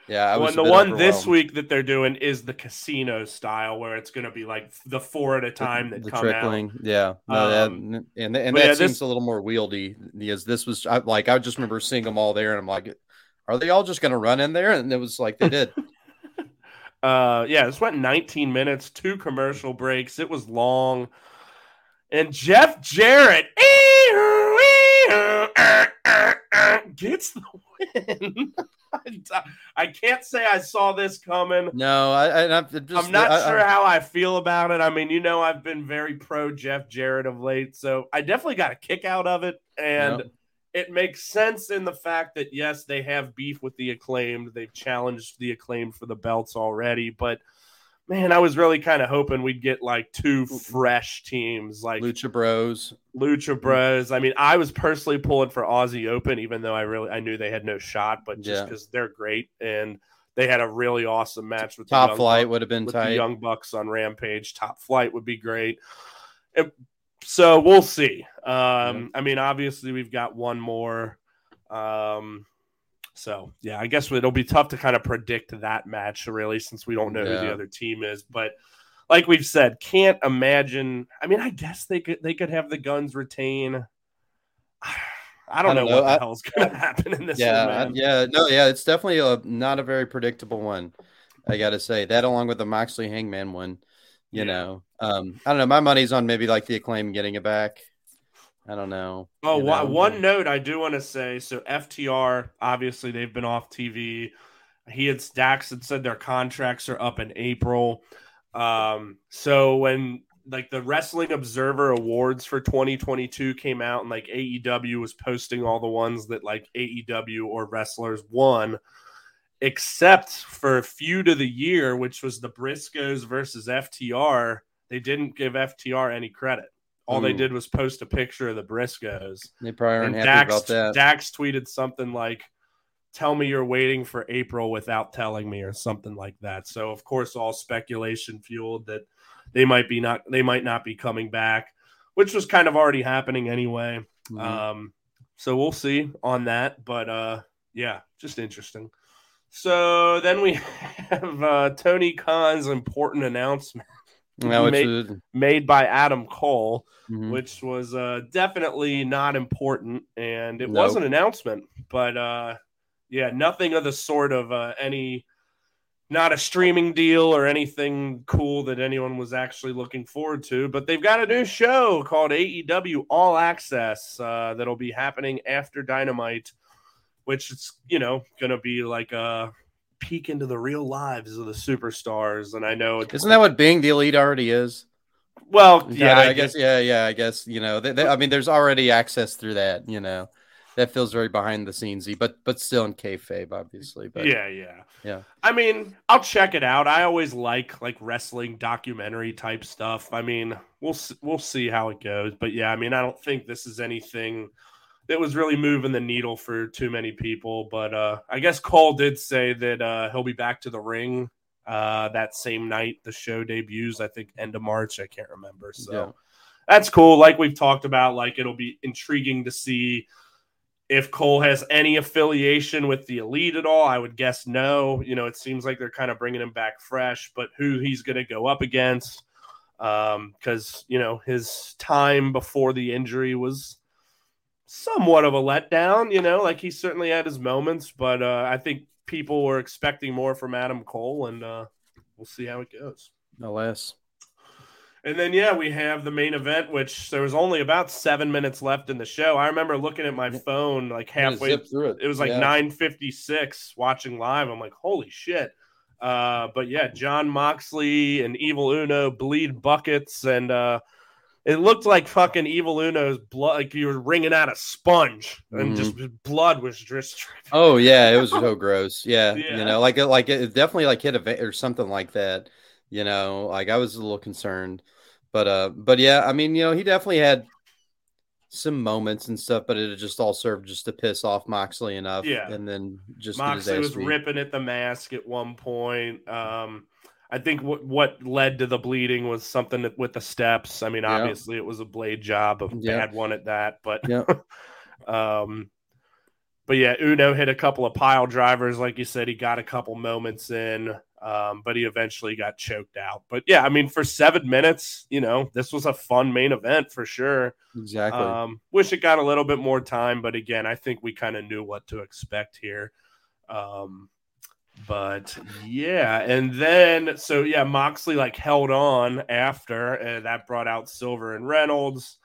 Yeah, I was. and the one this week that they're doing is the casino style, where it's going to be like the four at a time that the come out. yeah, no, that, Um, and and that yeah, seems this- a little more wieldy because this was I, like I just remember seeing them all there, and I'm like, are they all just going to run in there? And it was like they did. Uh, yeah, this went 19 minutes, two commercial breaks. It was long. and Jeff Jarrett gets the win. I can't say I saw this coming. No, I, I I'm, just, I'm not I- sure I- how I feel about it. I mean, you know, I've been very pro Jeff Jarrett of late, so I definitely got a kick out of it, and Yep. it makes sense in the fact that yes, they have beef with the acclaimed. They've challenged the acclaimed for the belts already, but man, I was really kind of hoping we'd get like two fresh teams, like Lucha Bros. Lucha Bros. I mean, I was personally pulling for Aussie Open, even though I really I knew they had no shot, but just Yeah. because they're great and they had a really awesome match with Top Flight would have been with tight. the Young Bucks on Rampage. Top Flight would be great. And so we'll see. Um, I mean, obviously we've got one more. Um, so yeah, I guess it'll be tough to kind of predict that match really, since we don't know who the other team is. But like we've said, can't imagine. I mean, I guess they could they could have the Gunns retain. I don't, I don't know, know. what the hell's going to happen in this yeah, one. Yeah, no, yeah, it's definitely a not a very predictable one. I got to say that, along with the Moxley Hangman one. You Yeah. know, um, I don't know. My money's on maybe like the acclaim getting it back. I don't know. Oh, you one- know? one note I do want to say. So FTR, obviously they've been off TV. He had Dax had said their contracts are up in April. Um, so when like the Wrestling Observer Awards for 2022 came out, and like AEW was posting all the ones that like AEW or wrestlers won, except for a feud of the year, which was the Briscoes versus FTR. They didn't give FTR any credit. All they did was post a picture of the Briscoes. They probably aren't And happy Dax, about that. Dax tweeted something like, Tell me you're waiting for April without telling me, or something like that. So of course all speculation fueled that they might be not they might not be coming back, which was kind of already happening anyway. Mhm. Um, so we'll see on that. But uh yeah, just interesting. So then we have uh, Tony Khan's important announcement Which made- is- made by Adam Cole mhm. which was uh, definitely not important, and it Nope. was an announcement, but uh, yeah, nothing of the sort of uh, any, not a streaming deal or anything cool that anyone was actually looking forward to. But they've got a new show called AEW All Access uh, that'll be happening after Dynamite, which is you know going to be like a peek into the real lives of the superstars. And I know isn't that what being the elite already is? well, Yeah, yeah, I, guess. Yeah, yeah, I guess. You know, they, they- I mean, there's already access through that. You know, that feels very behind the scenesy, but but still in kayfabe, obviously. But yeah, yeah, Yeah. I mean, I'll check it out. I always like like wrestling documentary type stuff. I mean, we'll we'll see how it goes. But yeah, I mean, I don't think this is anything that was really moving the needle for too many people. But uh, I guess Cole did say that uh, he'll be back to the ring uh, that same night the show debuts. I think end of March. I can't remember. So Yeah. that's cool. Like we've talked about, like it'll be intriguing to see if Cole has any affiliation with the elite at all. I would guess no. You know, it seems like they're kind of bringing him back fresh, but who he's going to go up against, because you know his time before the injury was somewhat of a letdown. You know, like he certainly had his moments, but uh, I think people were expecting more from Adam Cole, and uh, we'll see how it goes. no less. And then yeah, we have the main event, which there was only about seven minutes left in the show. I remember looking at my phone like halfway. Zip through it. It was like Yeah. nine fifty six watching live. I'm like, holy shit. Uh, but yeah, Jon Moxley and Evil Uno bleed buckets, and uh, it looked like fucking Evil Uno's blood, like you were wringing out a sponge, and just blood was just. Oh yeah, it was so gross. Yeah, Yeah. you know, like it, like it definitely like hit a or something like that. You know, like I was a little concerned, but uh, but yeah, I mean, you know, he definitely had some moments and stuff, but it just all served just to piss off Moxley enough. Yeah. and then just Moxley was beat. ripping at the mask at one point. Um, I think what what led to the bleeding was something that- with the steps. I mean, Yeah. obviously it was a blade job, a Yeah. bad one at that. But Yeah. um, but yeah, Uno hit a couple of pile drivers, like you said. He got a couple moments in, um, but he eventually got choked out. But yeah, I mean, for seven minutes, you know, this was a fun main event for sure. Exactly. Um, wish it got a little bit more time, but again, I think we kind of knew what to expect here. Um, but yeah, and then so yeah, Moxley like held on after, and that brought out Silver and Reynolds,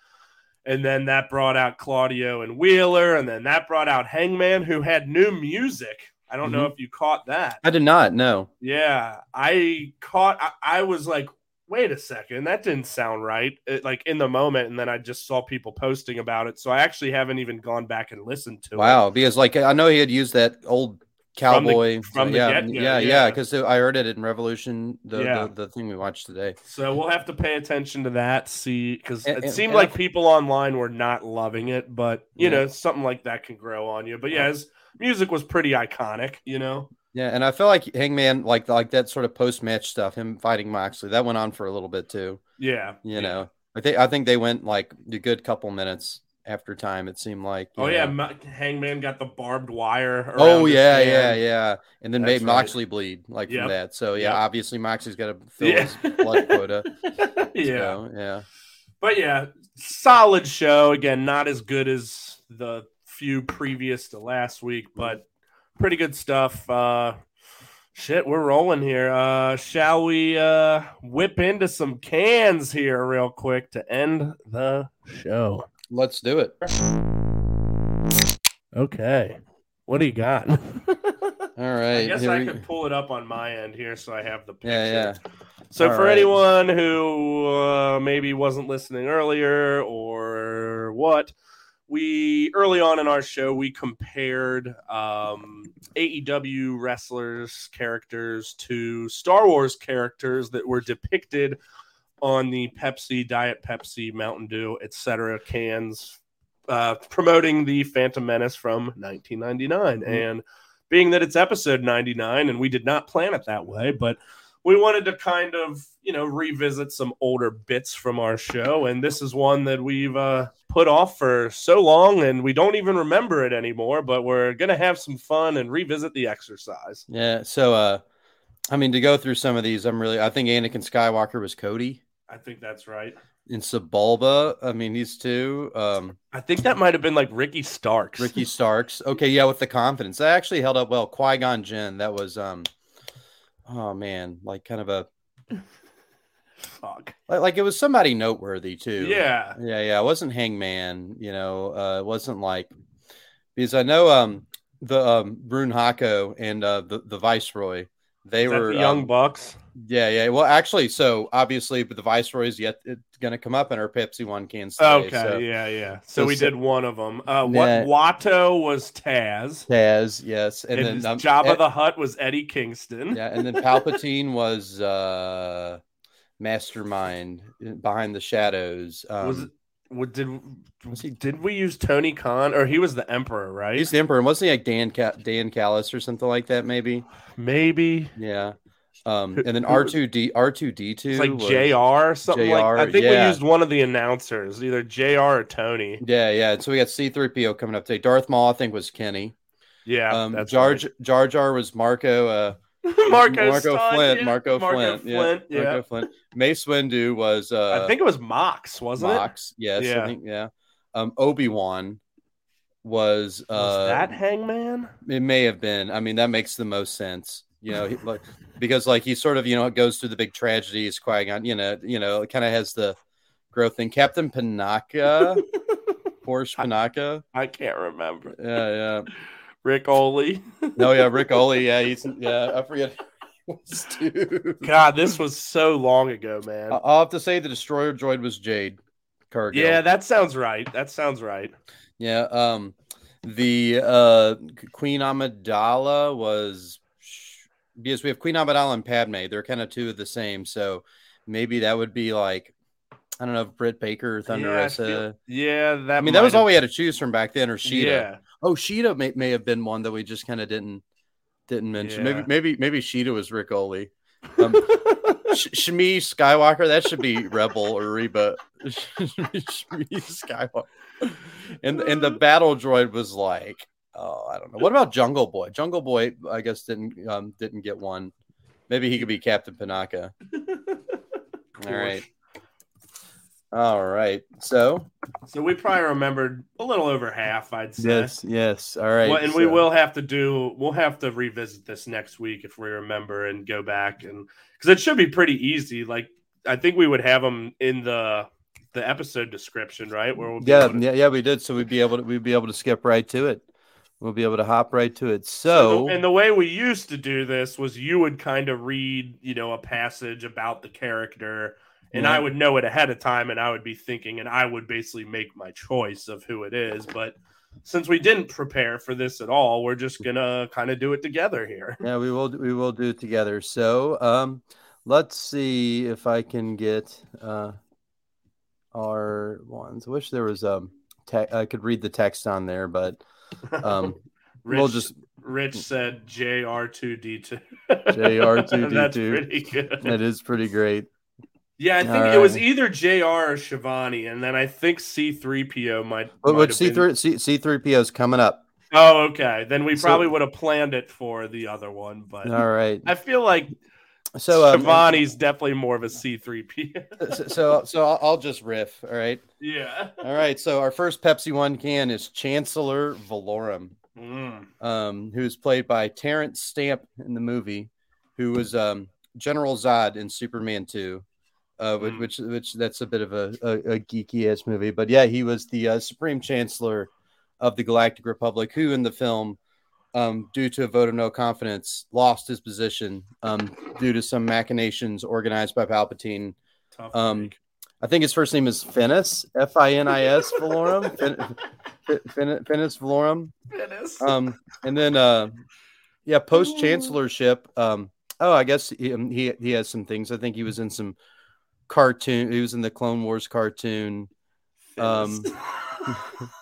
and then that brought out Claudio and Wheeler, and then that brought out Hangman, who had new music. I don't know mm-hmm. if you caught that. I did not know. Yeah, I caught. I, I was like, wait a second, that didn't sound right. It, like in the moment, and then I just saw people posting about it, so I actually haven't even gone back and listened to it. Wow, because like I know he had used that old From the- cowboy. from the yeah, get-go, mm, yeah, yeah. yeah, because I heard it in Revolution, the, Yeah. the the thing we watched today. So we'll have to pay attention to that. See, because it and- seemed and like people online were not loving it, but you Yeah. know, something like that can grow on you. But yeah, his music was pretty iconic. You know, Yeah, and I feel like Hangman, like like that sort of post match stuff, him fighting Moxley, that went on for a little bit too. yeah, You yeah. know, I think I think they went like a good couple minutes after time. It seemed like. Oh yeah, know. Mo- Hangman got the barbed wire. Oh yeah, yeah, yeah, and then That's made right. Moxley bleed like Yep. from that. So yeah, Yep. obviously Moxley's got to fill Yeah. his blood quota. yeah, So, yeah. but yeah, solid show. Again, not as good as the few previous to last week, but pretty good stuff. Uh, shit, we're rolling here. Uh, shall we uh, whip into some cans here real quick to end the show? Let's do it. Okay, what do you got? All right. I guess here I we- could pull it up on my end here, so I have the picture. Yeah, yeah. So All for right. anyone who uh, maybe wasn't listening earlier or what, we early on in our show we compared um, AEW wrestlers characters to Star Wars characters that were depicted on the Pepsi, Diet Pepsi, Mountain Dew, etc. cans, uh, promoting the Phantom Menace from 1999. And being that it's episode 99, and we did not plan it that way, but we wanted to kind of you know revisit some older bits from our show and this is one that we've uh, put off for so long and we don't even remember it anymore but we're gonna have some fun and revisit the exercise Yeah. So, uh, I mean, to go through some of these, I'm really, I think Anakin Skywalker was Cody. I think that's right In Sebulba, I mean, he's two. Um, i think that might have been like ricky starks Ricky Starks. Okay, yeah, with the confidence. That actually held up well. Qui Gon Jinn, that was, um, oh man, like kind of a, fuck like, like it was somebody noteworthy too. yeah Yeah, yeah. It wasn't Hangman, you know, uh, it wasn't like because I know um the um Brune Hako and uh the, the Viceroy, they were the young um, bucks yeah, yeah. Well, actually, so obviously, but the Viceroy is yet it's gonna come up in our Pepsi one cans. Today, okay so. yeah yeah so, so- we so- did one of them uh what Nah. watto was taz Taz, yes, and, and, then um, Jabba Ed- the Hutt was Eddie Kingston. yeah, and then Palpatine was uh mastermind behind the shadows. Um, was it? What did was he- did we use Tony Khan or he was the Emperor, right? He's the Emperor, and wasn't he like Dan Don Callis or something like that? Maybe. Maybe Yeah. Um, and then R two D R two D two. like Jr. or something like. I JR, think we used one of the announcers, either Jr. or Tony. Yeah, yeah. So we got C three PO coming up today. Darth Maul, I think, was Kenny. Yeah, Um, that's Jar right. Jar Jar was Marco. Uh, Marco, Marco Flint. yeah. Marco, Marco Flint. Flint. Yeah. Yeah, Marco Flint. Mace Windu was. Uh, I think it was Mox, wasn't Mox. Yes. Yeah. I think. Yeah. Um, Obi Wan was. Uh, Was that Hangman? It may have been. I mean, that makes the most sense. You know, he, like because like he sort of you know it goes through the big tragedies. Qui Gon, you know, you know, it kind of has the growth thing. Captain Panaka, Horse Panaka. I can't remember. Yeah, yeah. Ric Olié. No, yeah, Rick Oley. Yeah, he's yeah. I forget. God, this was so long ago, man. I'll have to say the destroyer droid was Jade Cargill. yeah, that sounds right. That sounds right. yeah. Um, the uh Queen Amidala was because we have Queen Amidala and Padme. They're kind of two of the same. So maybe that would be like I don't know if Britt Baker or Thunder yeah, I feel- yeah, that. I mean, that was might all we had to choose from back then, or Shida. Yeah, Oh, Shida may, may have been one that we just kind of didn't didn't mention. Yeah. Maybe maybe maybe Shida was Ric Olié. Um, Shmi Skywalker, that should be Rebel or Reba. Shmi Skywalker. And and the battle droid was like, oh, I don't know. What about Jungle Boy? Jungle Boy, I guess didn't um didn't get one. Maybe he could be Captain Panaka. All right. All right. So So we probably remembered a little over half, I'd say. yes, yes. All right. Well, and we will have to do. We'll have to revisit this next week if we remember and go back and because it should be pretty easy. Like I think we would have them in the the episode description, right? Where we'll be Yeah, to- yeah, yeah. We did. So we'd be able to we'd be able to skip right to it. We'll be able to hop right to it. So, So and the way we used to do this was you would kind of read, you know, a passage about the character, and Yeah. I would know it ahead of time, and I would be thinking, and I would basically make my choice of who it is. But since we didn't prepare for this at all, we're just gonna kind of do it together here. yeah, we will we will do it together. So um, let's see if I can get uh our ones. I wish there was um te- I could read the text on there, but um Rich, we'll just Rich said JR2D2. JR2D2. That's pretty good. it is pretty great. Yeah, I think All it was either JR or Schiavone, and then I think C3PO might. But might what have C been- three C C three PO is coming up. Oh, okay. Then we So- probably would have planned it for the other one, but All right. I feel like So um, Schiavone's definitely more of a C3P. so so, so I'll, just riff. All right. yeah. All right. So our first Pepsi One can is Chancellor Valorum, Mm. um, who's played by Terence Stamp in the movie, who was um, General Zod in Superman Two, uh, which, Mm. which which that's a bit of a, a, a geeky ass movie, but yeah, he was the uh, Supreme Chancellor of the Galactic Republic, who in the film, um, due to a vote of no confidence, lost his position um, due to some machinations organized by Palpatine. Um. I think his first name is Finis, F I N I S Valorum, Fin- Fin- Fin- Finis Valorum. Goodness. Um, and then, uh, yeah, post chancellorship. Um, oh, I guess he, um, he he has some things. I think he was in some cartoon. He was in the Clone Wars cartoon. um,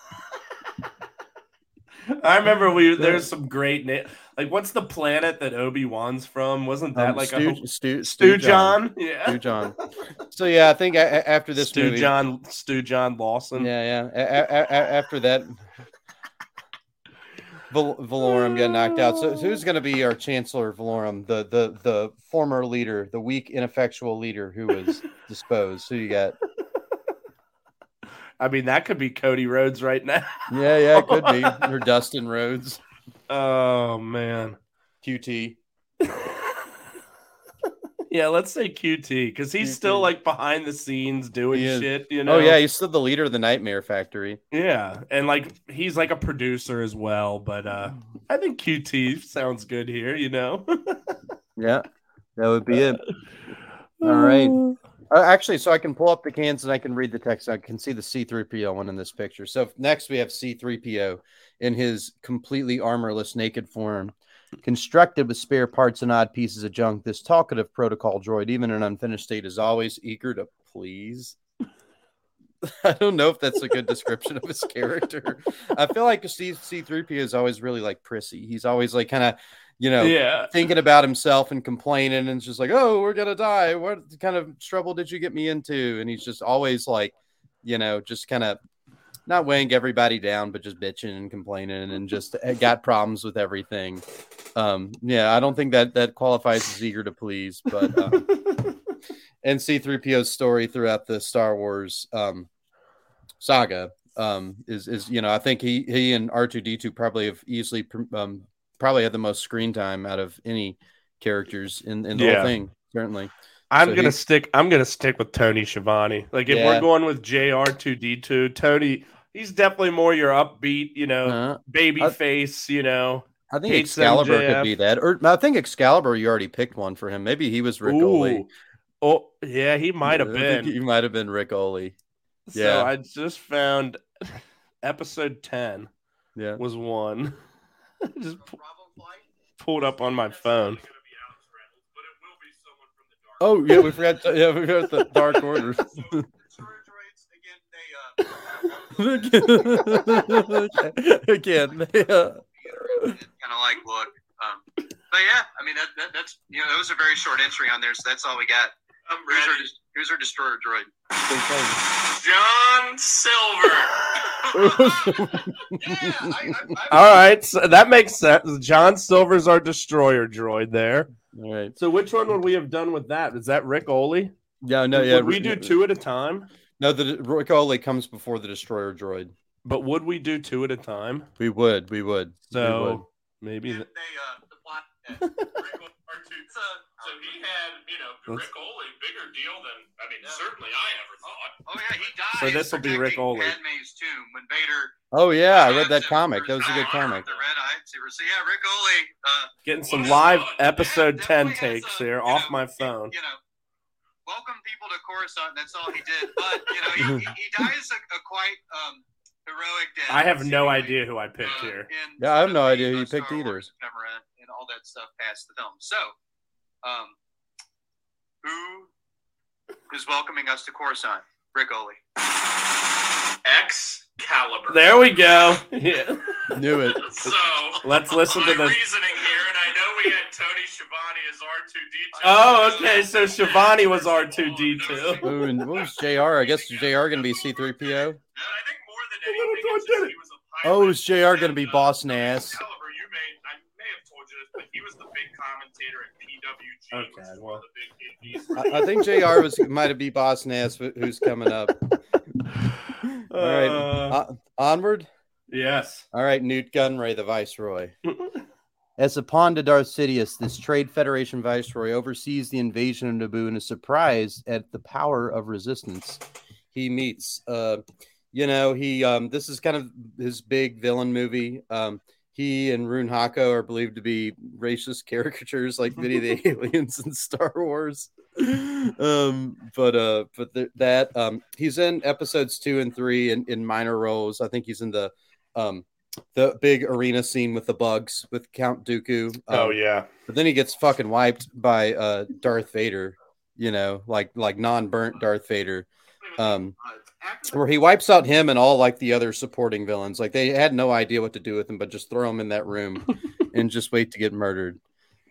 I remember we there's some great name. Like, what's the planet that Obi Wan's from? Wasn't that Um, like Stu, a Stu, Stewjon? Yeah, Stewjon. So yeah, I think a- a- after this Stu movie, John, Stu John Lawson. Yeah, yeah. A- after that, Val- Valorum got knocked out. So, so who's going to be our Chancellor Valorum, the the the former leader, the weak, ineffectual leader who was disposed? Who you got? I mean, that could be Cody Rhodes right now. Yeah, yeah, it could be or Dustin Rhodes, Oh man. QT. Yeah, let's say QT because he's QT. still like behind the scenes doing shit. You know? Oh yeah, he's still the leader of the Nightmare Factory. yeah, and like he's like a producer as well. But uh I think QT sounds good here. You know. Yeah, that would be it. All right. Uh, actually, so I can pull up the cans and I can read the text. I can see the C3PO one in this picture. So next we have C3PO in his completely armorless naked form. Constructed with spare parts and odd pieces of junk, this talkative protocol droid, even in unfinished state, is always eager to please. I don't know if that's a good description of his character. I feel like C- C3PO is always really like prissy. He's always like kind of, you know, Yeah. thinking about himself and complaining and it's just like oh we're gonna die. What kind of trouble did you get me into? And he's just always like you know just kind of not weighing everybody down but just bitching and complaining and just got problems with everything. Um yeah i don't think that that qualifies as eager to please but um, and c3po's story throughout the star wars um saga um is is you know i think he he and r2d2 probably have easily um probably had the most screen time out of any characters in, in the Yeah. whole thing certainly I'm So gonna he- stick. I'm gonna stick with Tony Schiavone. Like if Yeah. we're going with Jr. Two D two, Tony, he's definitely more your upbeat. You know, uh, baby I- face. You know. i think excalibur MJF. could be that or i think excalibur you already picked one for him maybe he was rick. Ooh. Oh yeah, he might have been. he might have been rick. So yeah. I just found episode ten yeah was one. just pu- pulled up on my phone. oh yeah we forgot to, yeah we forgot the dark order again yeah. kind of like look. Um, but yeah, I mean that, that, that's you know that was a very short entry on there, so that's all we got. I'm here's Our, here's our destroyer droid. John Silver. yeah, I, I, I, All right, so that makes sense. John Silver's our destroyer droid there. all right So which one would we have done with that? Is that Ric Olié? yeah no yeah would we do two at a time? No, the Ric Olié comes before the destroyer droid. But would we do two at a time? We would, we would. we would. So maybe. They, uh, the plot. Rick R2. So, so he had, you know, Ric Olié, bigger deal than, I mean, certainly I ever thought. Oh yeah, he dies. So this'll be Rick protecting Ole. Padme's tomb when Vader. Oh yeah, I read that comic. That was a good comic. The red eye. So yeah, Ric Olié. Uh, getting some live stud. episode yeah, 10 takes a, here off know, my phone. You know, welcome people to Coruscant. That's all he did. But you know, he, he, he dies a, a quite um, heroic death. I have no idea who I picked uh, here. Yeah, I have no idea the, who you picked either. Wars ephemera and all that stuff past the film. So, um, who is welcoming us to Coruscant? Ric Olié. Excalibur. There we go. Yeah. Knew it. So Let's listen to the. reasoning here, and I know we had Tony Schiavone as R2D2. Oh, okay. So Schiavone was R2D2. Ooh, and what was Jr? I guess Jr. gonna be C3PO. I think more than anything, it's just he was a pilot. Oh, is Jr. gonna be And, boss uh, Nass? Excalibur, you may, I may have told you this, but he was the big commentator at PWG. Okay, well. one of the big indies. I, I think Jr. was might have be boss Nass, who's coming up. All right, Uh, onward. yes. All right, Nute Gunray, the Viceroy. As a pawn to Darth Sidious, this Trade Federation Viceroy oversees the invasion of Naboo and is surprised at the power of resistance he meets. Uh, you know, he um, this is kind of his big villain movie. Um, he and Rune Haako are believed to be racist caricatures like many of the aliens in Star Wars. Um, but uh, but th- that um, he's in episodes two and three in, in minor roles. I think he's in the um the big arena scene with the bugs with Count Dooku. Um, Oh yeah. But then he gets fucking wiped by uh Darth Vader, you know, like like non-burnt Darth Vader. Um where he wipes out him and all like the other supporting villains. Like they had no idea what to do with him, but just throw him in that room and just wait to get murdered.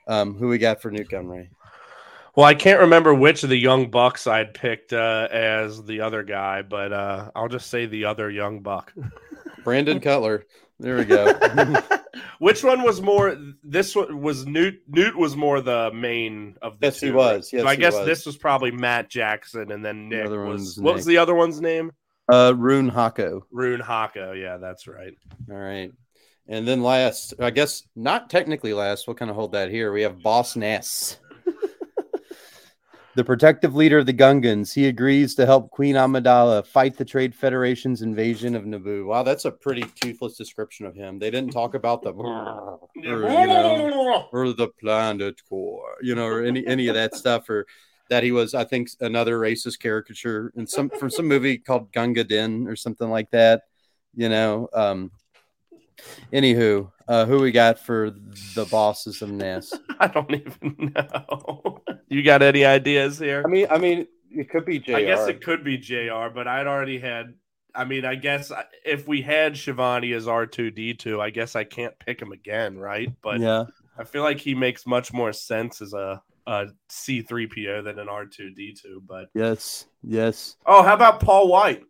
Um, who we got for Nute Gunray? Well, I can't remember which of the young bucks I'd picked uh, as the other guy, but uh, I'll just say the other young buck. Brandon Cutler. There we go. which one was more? This one was Nute. Nute was more the main of the Yes, he was. right? Yes, so I he guess was. this was probably Matt Jackson, and then Nick other was. one's What was the other one's name? uh, Rune Haako. Rune Haako. Yeah, that's right. All right. And then last, I guess not technically last, we'll kind of hold that here. We have Boss Nass. The protective leader of the Gungans. He agrees to help Queen Amidala fight the Trade Federation's invasion of Naboo. Wow, that's a pretty toothless description of him. They didn't talk about the or, you know, or the planet core, you know, or any any of that stuff, or that he was, I think, another racist caricature in some from some movie called Gunga Din or something like that. You know, um, Anywho, uh, who we got for the bosses of Ness? I don't even know. you got any ideas here? I mean, I mean, it could be JR. I guess it could be JR, but I'd already had. I mean, I guess if we had Schiavone as R2D2, I guess I can't pick him again, right? But yeah, I feel like he makes much more sense as a, a C3PO than an R2D2. But yes, yes. oh, how about Paul White?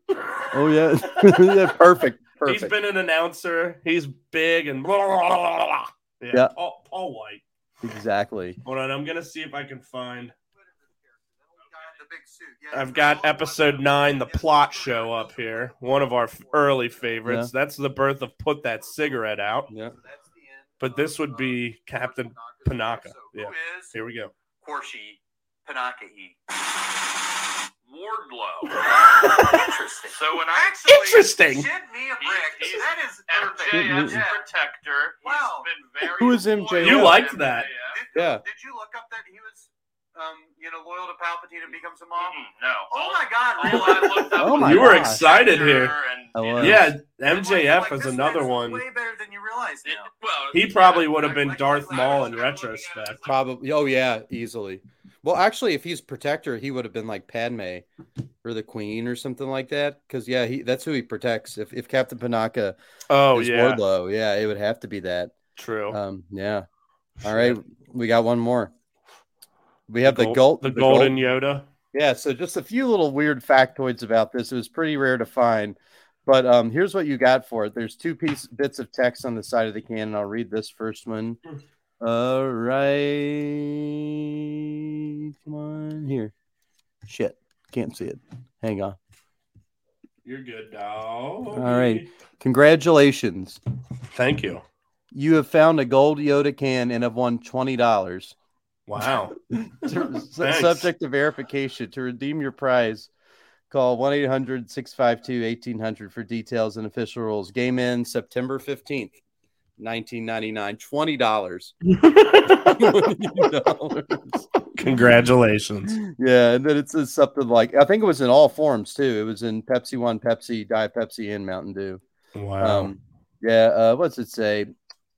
Oh yeah, yeah. Perfect, perfect. He's been an announcer. He's big and blah, blah, blah, blah, blah. Yeah, Yeah. Paul, Paul White. exactly. Hold on, I'm gonna see if I can find. The big suit. Yeah, I've got episode nine, the plot show up here. One of our early favorites. That's the birth of Put That Cigarette Out. Yeah. But this would be um, Captain Panaka. Yeah. Here we go. Horshi Panaka-E? Wardlow. Interesting. So when I Actually, Interesting. Shit me a He- brick. he's that is perfect. MJF's Yeah. protector, he's Wow. been very Who is MJF? You to liked that. Did, Yeah. Did you look up that he was, um, you know, loyal to Palpatine and becomes a Moff? Mm, No. Oh my God! All Really? I looked up Oh was my You were gosh. excited here. and, I you was. know, Yeah, MJF like, is this another man's one. Way better than you realize it- now. well, He probably would have been Darth Maul in retrospect. Probably. Oh yeah, easily. Well, actually, if he's protector, he would have been like Padme or the Queen or something like that. Because yeah, he that's who he protects. If if Captain Panaka Oh is yeah, Wardlow, yeah, it would have to be that. true. Um, yeah. All right, we got one more. We have the, Gol- gold, the golden Yoda. Yeah, so just a few little weird factoids about this. It was pretty rare to find, but um, here's what you got for it. There's two piece bits of text on the side of the can. And I'll read this first one. All right, come on here. Shit, can't see it. Hang on. You're good, dog. All right. Congratulations. Thank you. You have found a gold Yoda can and have won twenty dollars. Wow. Thanks. Subject to verification. To redeem your prize, call 1 800 652 1800 for details and official rules. Game ends September 15th, 1999. $20. Congratulations. yeah. And then it says something like, I think it was in all forms too. It was in Pepsi One, Pepsi, Diet Pepsi, and Mountain Dew. Wow. Um, yeah. Uh, what's it say?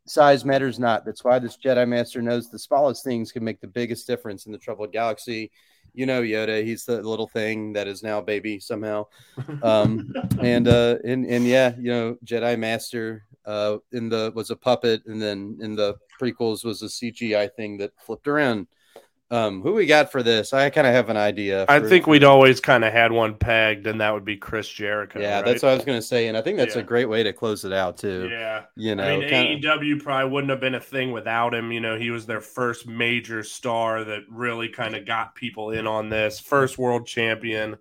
Size matters not. That's why this Jedi Master knows the smallest things can make the biggest difference in the troubled galaxy. You know Yoda. He's the little thing that is now baby somehow. Um, and uh, and and yeah, you know Jedi Master. Uh, in the was a puppet, and then in the prequels was a CGI thing that flipped around. Um, who we got for this? I kind of have an idea. I think we'd always kind of had one pegged, and that would be Chris Jericho. Yeah, right? that's what I was gonna say, and I think that's Yeah. a great way to close it out too. Yeah. You know, I mean, kinda- AEW probably wouldn't have been a thing without him. You know, he was their first major star that really kind of got people in on this. First world champion,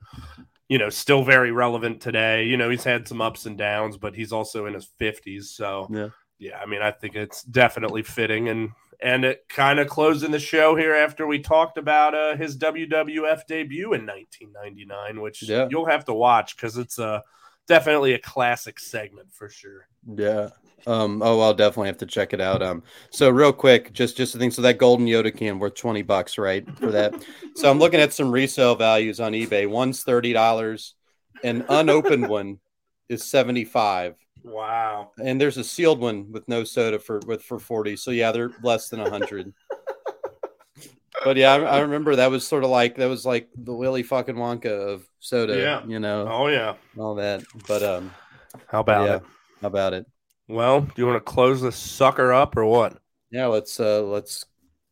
you know, still very relevant today. You know, he's had some ups and downs, but he's also in his 50s. So, Yeah. yeah, I mean, I think it's definitely fitting. And, and it kind of closing the show here after we talked about uh, his WWF debut in 1999, which Yeah. you'll have to watch because it's a definitely a classic segment for sure. Yeah. Um, oh, I'll definitely have to check it out. Um, so real quick, just just the thing. So that golden Yoda can worth twenty bucks, right? For that. so I'm looking at some resale values on eBay. One's thirty dollars, an unopened one is seventy five, Wow. and there's a sealed one with no soda for with for forty. So yeah, they're less than a hundred. but yeah, I, I remember that was sort of like that was like the Willy fucking Wonka of soda. Yeah. You know, Oh yeah. all that. But um, How about yeah. it? How about it? Well, do you want to close this sucker up or what? Yeah, let's uh let's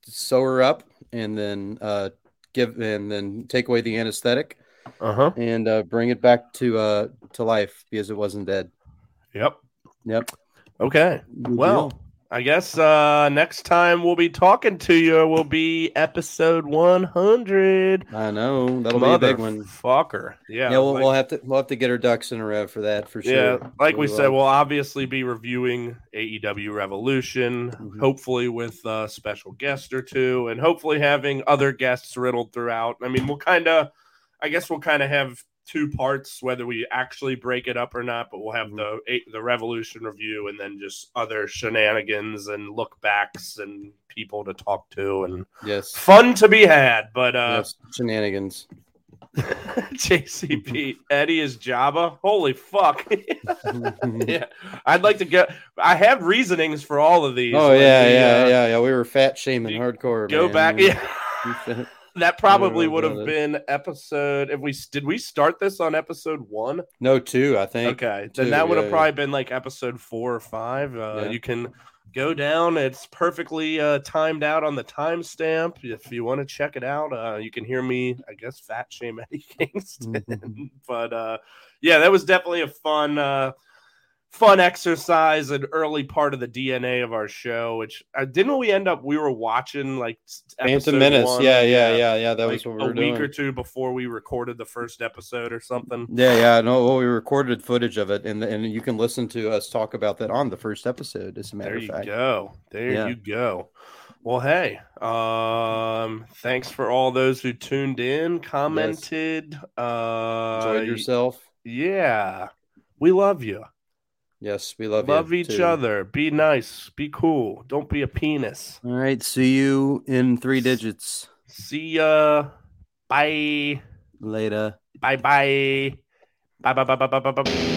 sew her up and then uh give and then take away the anesthetic Uh huh. and uh bring it back to uh to life because it wasn't dead. Yep. Yep. Okay. Good Well, deal. I guess uh next time we'll be talking to you will be episode 100. I know that'll be a big one. Fucker. Yeah. Yeah, we'll, like- we'll have to we'll have to get our ducks in a row for that for sure. Yeah, like we will. said, we'll obviously be reviewing AEW Revolution, Mhm. hopefully with a special guest or two, and hopefully having other guests riddled throughout. I mean, we'll kind of, I guess we'll kind of have two parts, whether we actually break it up or not. But we'll have Mhm. the the Revolution review, and then just other shenanigans and look backs and people to talk to, and yes, fun to be had. But uh, yes, shenanigans. JCP Eddie is Jabba. Holy fuck. yeah, I'd like to get. I have reasonings for all of these. Oh yeah, the, yeah, uh, yeah, yeah. We were fat shaming hardcore. Go man. back. Yeah, that probably would have been episode. If we did, we start this on episode one. no, two, I think. Okay, two, then that would have yeah, probably been like episode four or five. Uh, Yeah. You can go down. It's perfectly uh, timed out on the timestamp. If you want to check it out, uh, you can hear me. I guess fat shame Eddie Kingston. Mhm. but uh, yeah, that was definitely a fun, uh, fun exercise, and early part of the DNA of our show. Which uh, didn't we end up? We were watching like Phantom Menace. one, Yeah, yeah, yeah, yeah. That like was what we were a were week or two before we recorded the first episode or something. Yeah, yeah. No, well, we recorded footage of it, and and you can listen to us talk about that on the first episode. As a matter of fact, There you go. There Yeah. you go. Well, hey, um, thanks for all those who tuned in, commented. Uh, Enjoyed yourself. Yeah, we love you. Yes, we love Love each too. other. Be nice. Be cool. Don't be a penis. All right. See you in three digits. See ya. Bye. Later. Bye bye. Bye bye bye bye bye bye.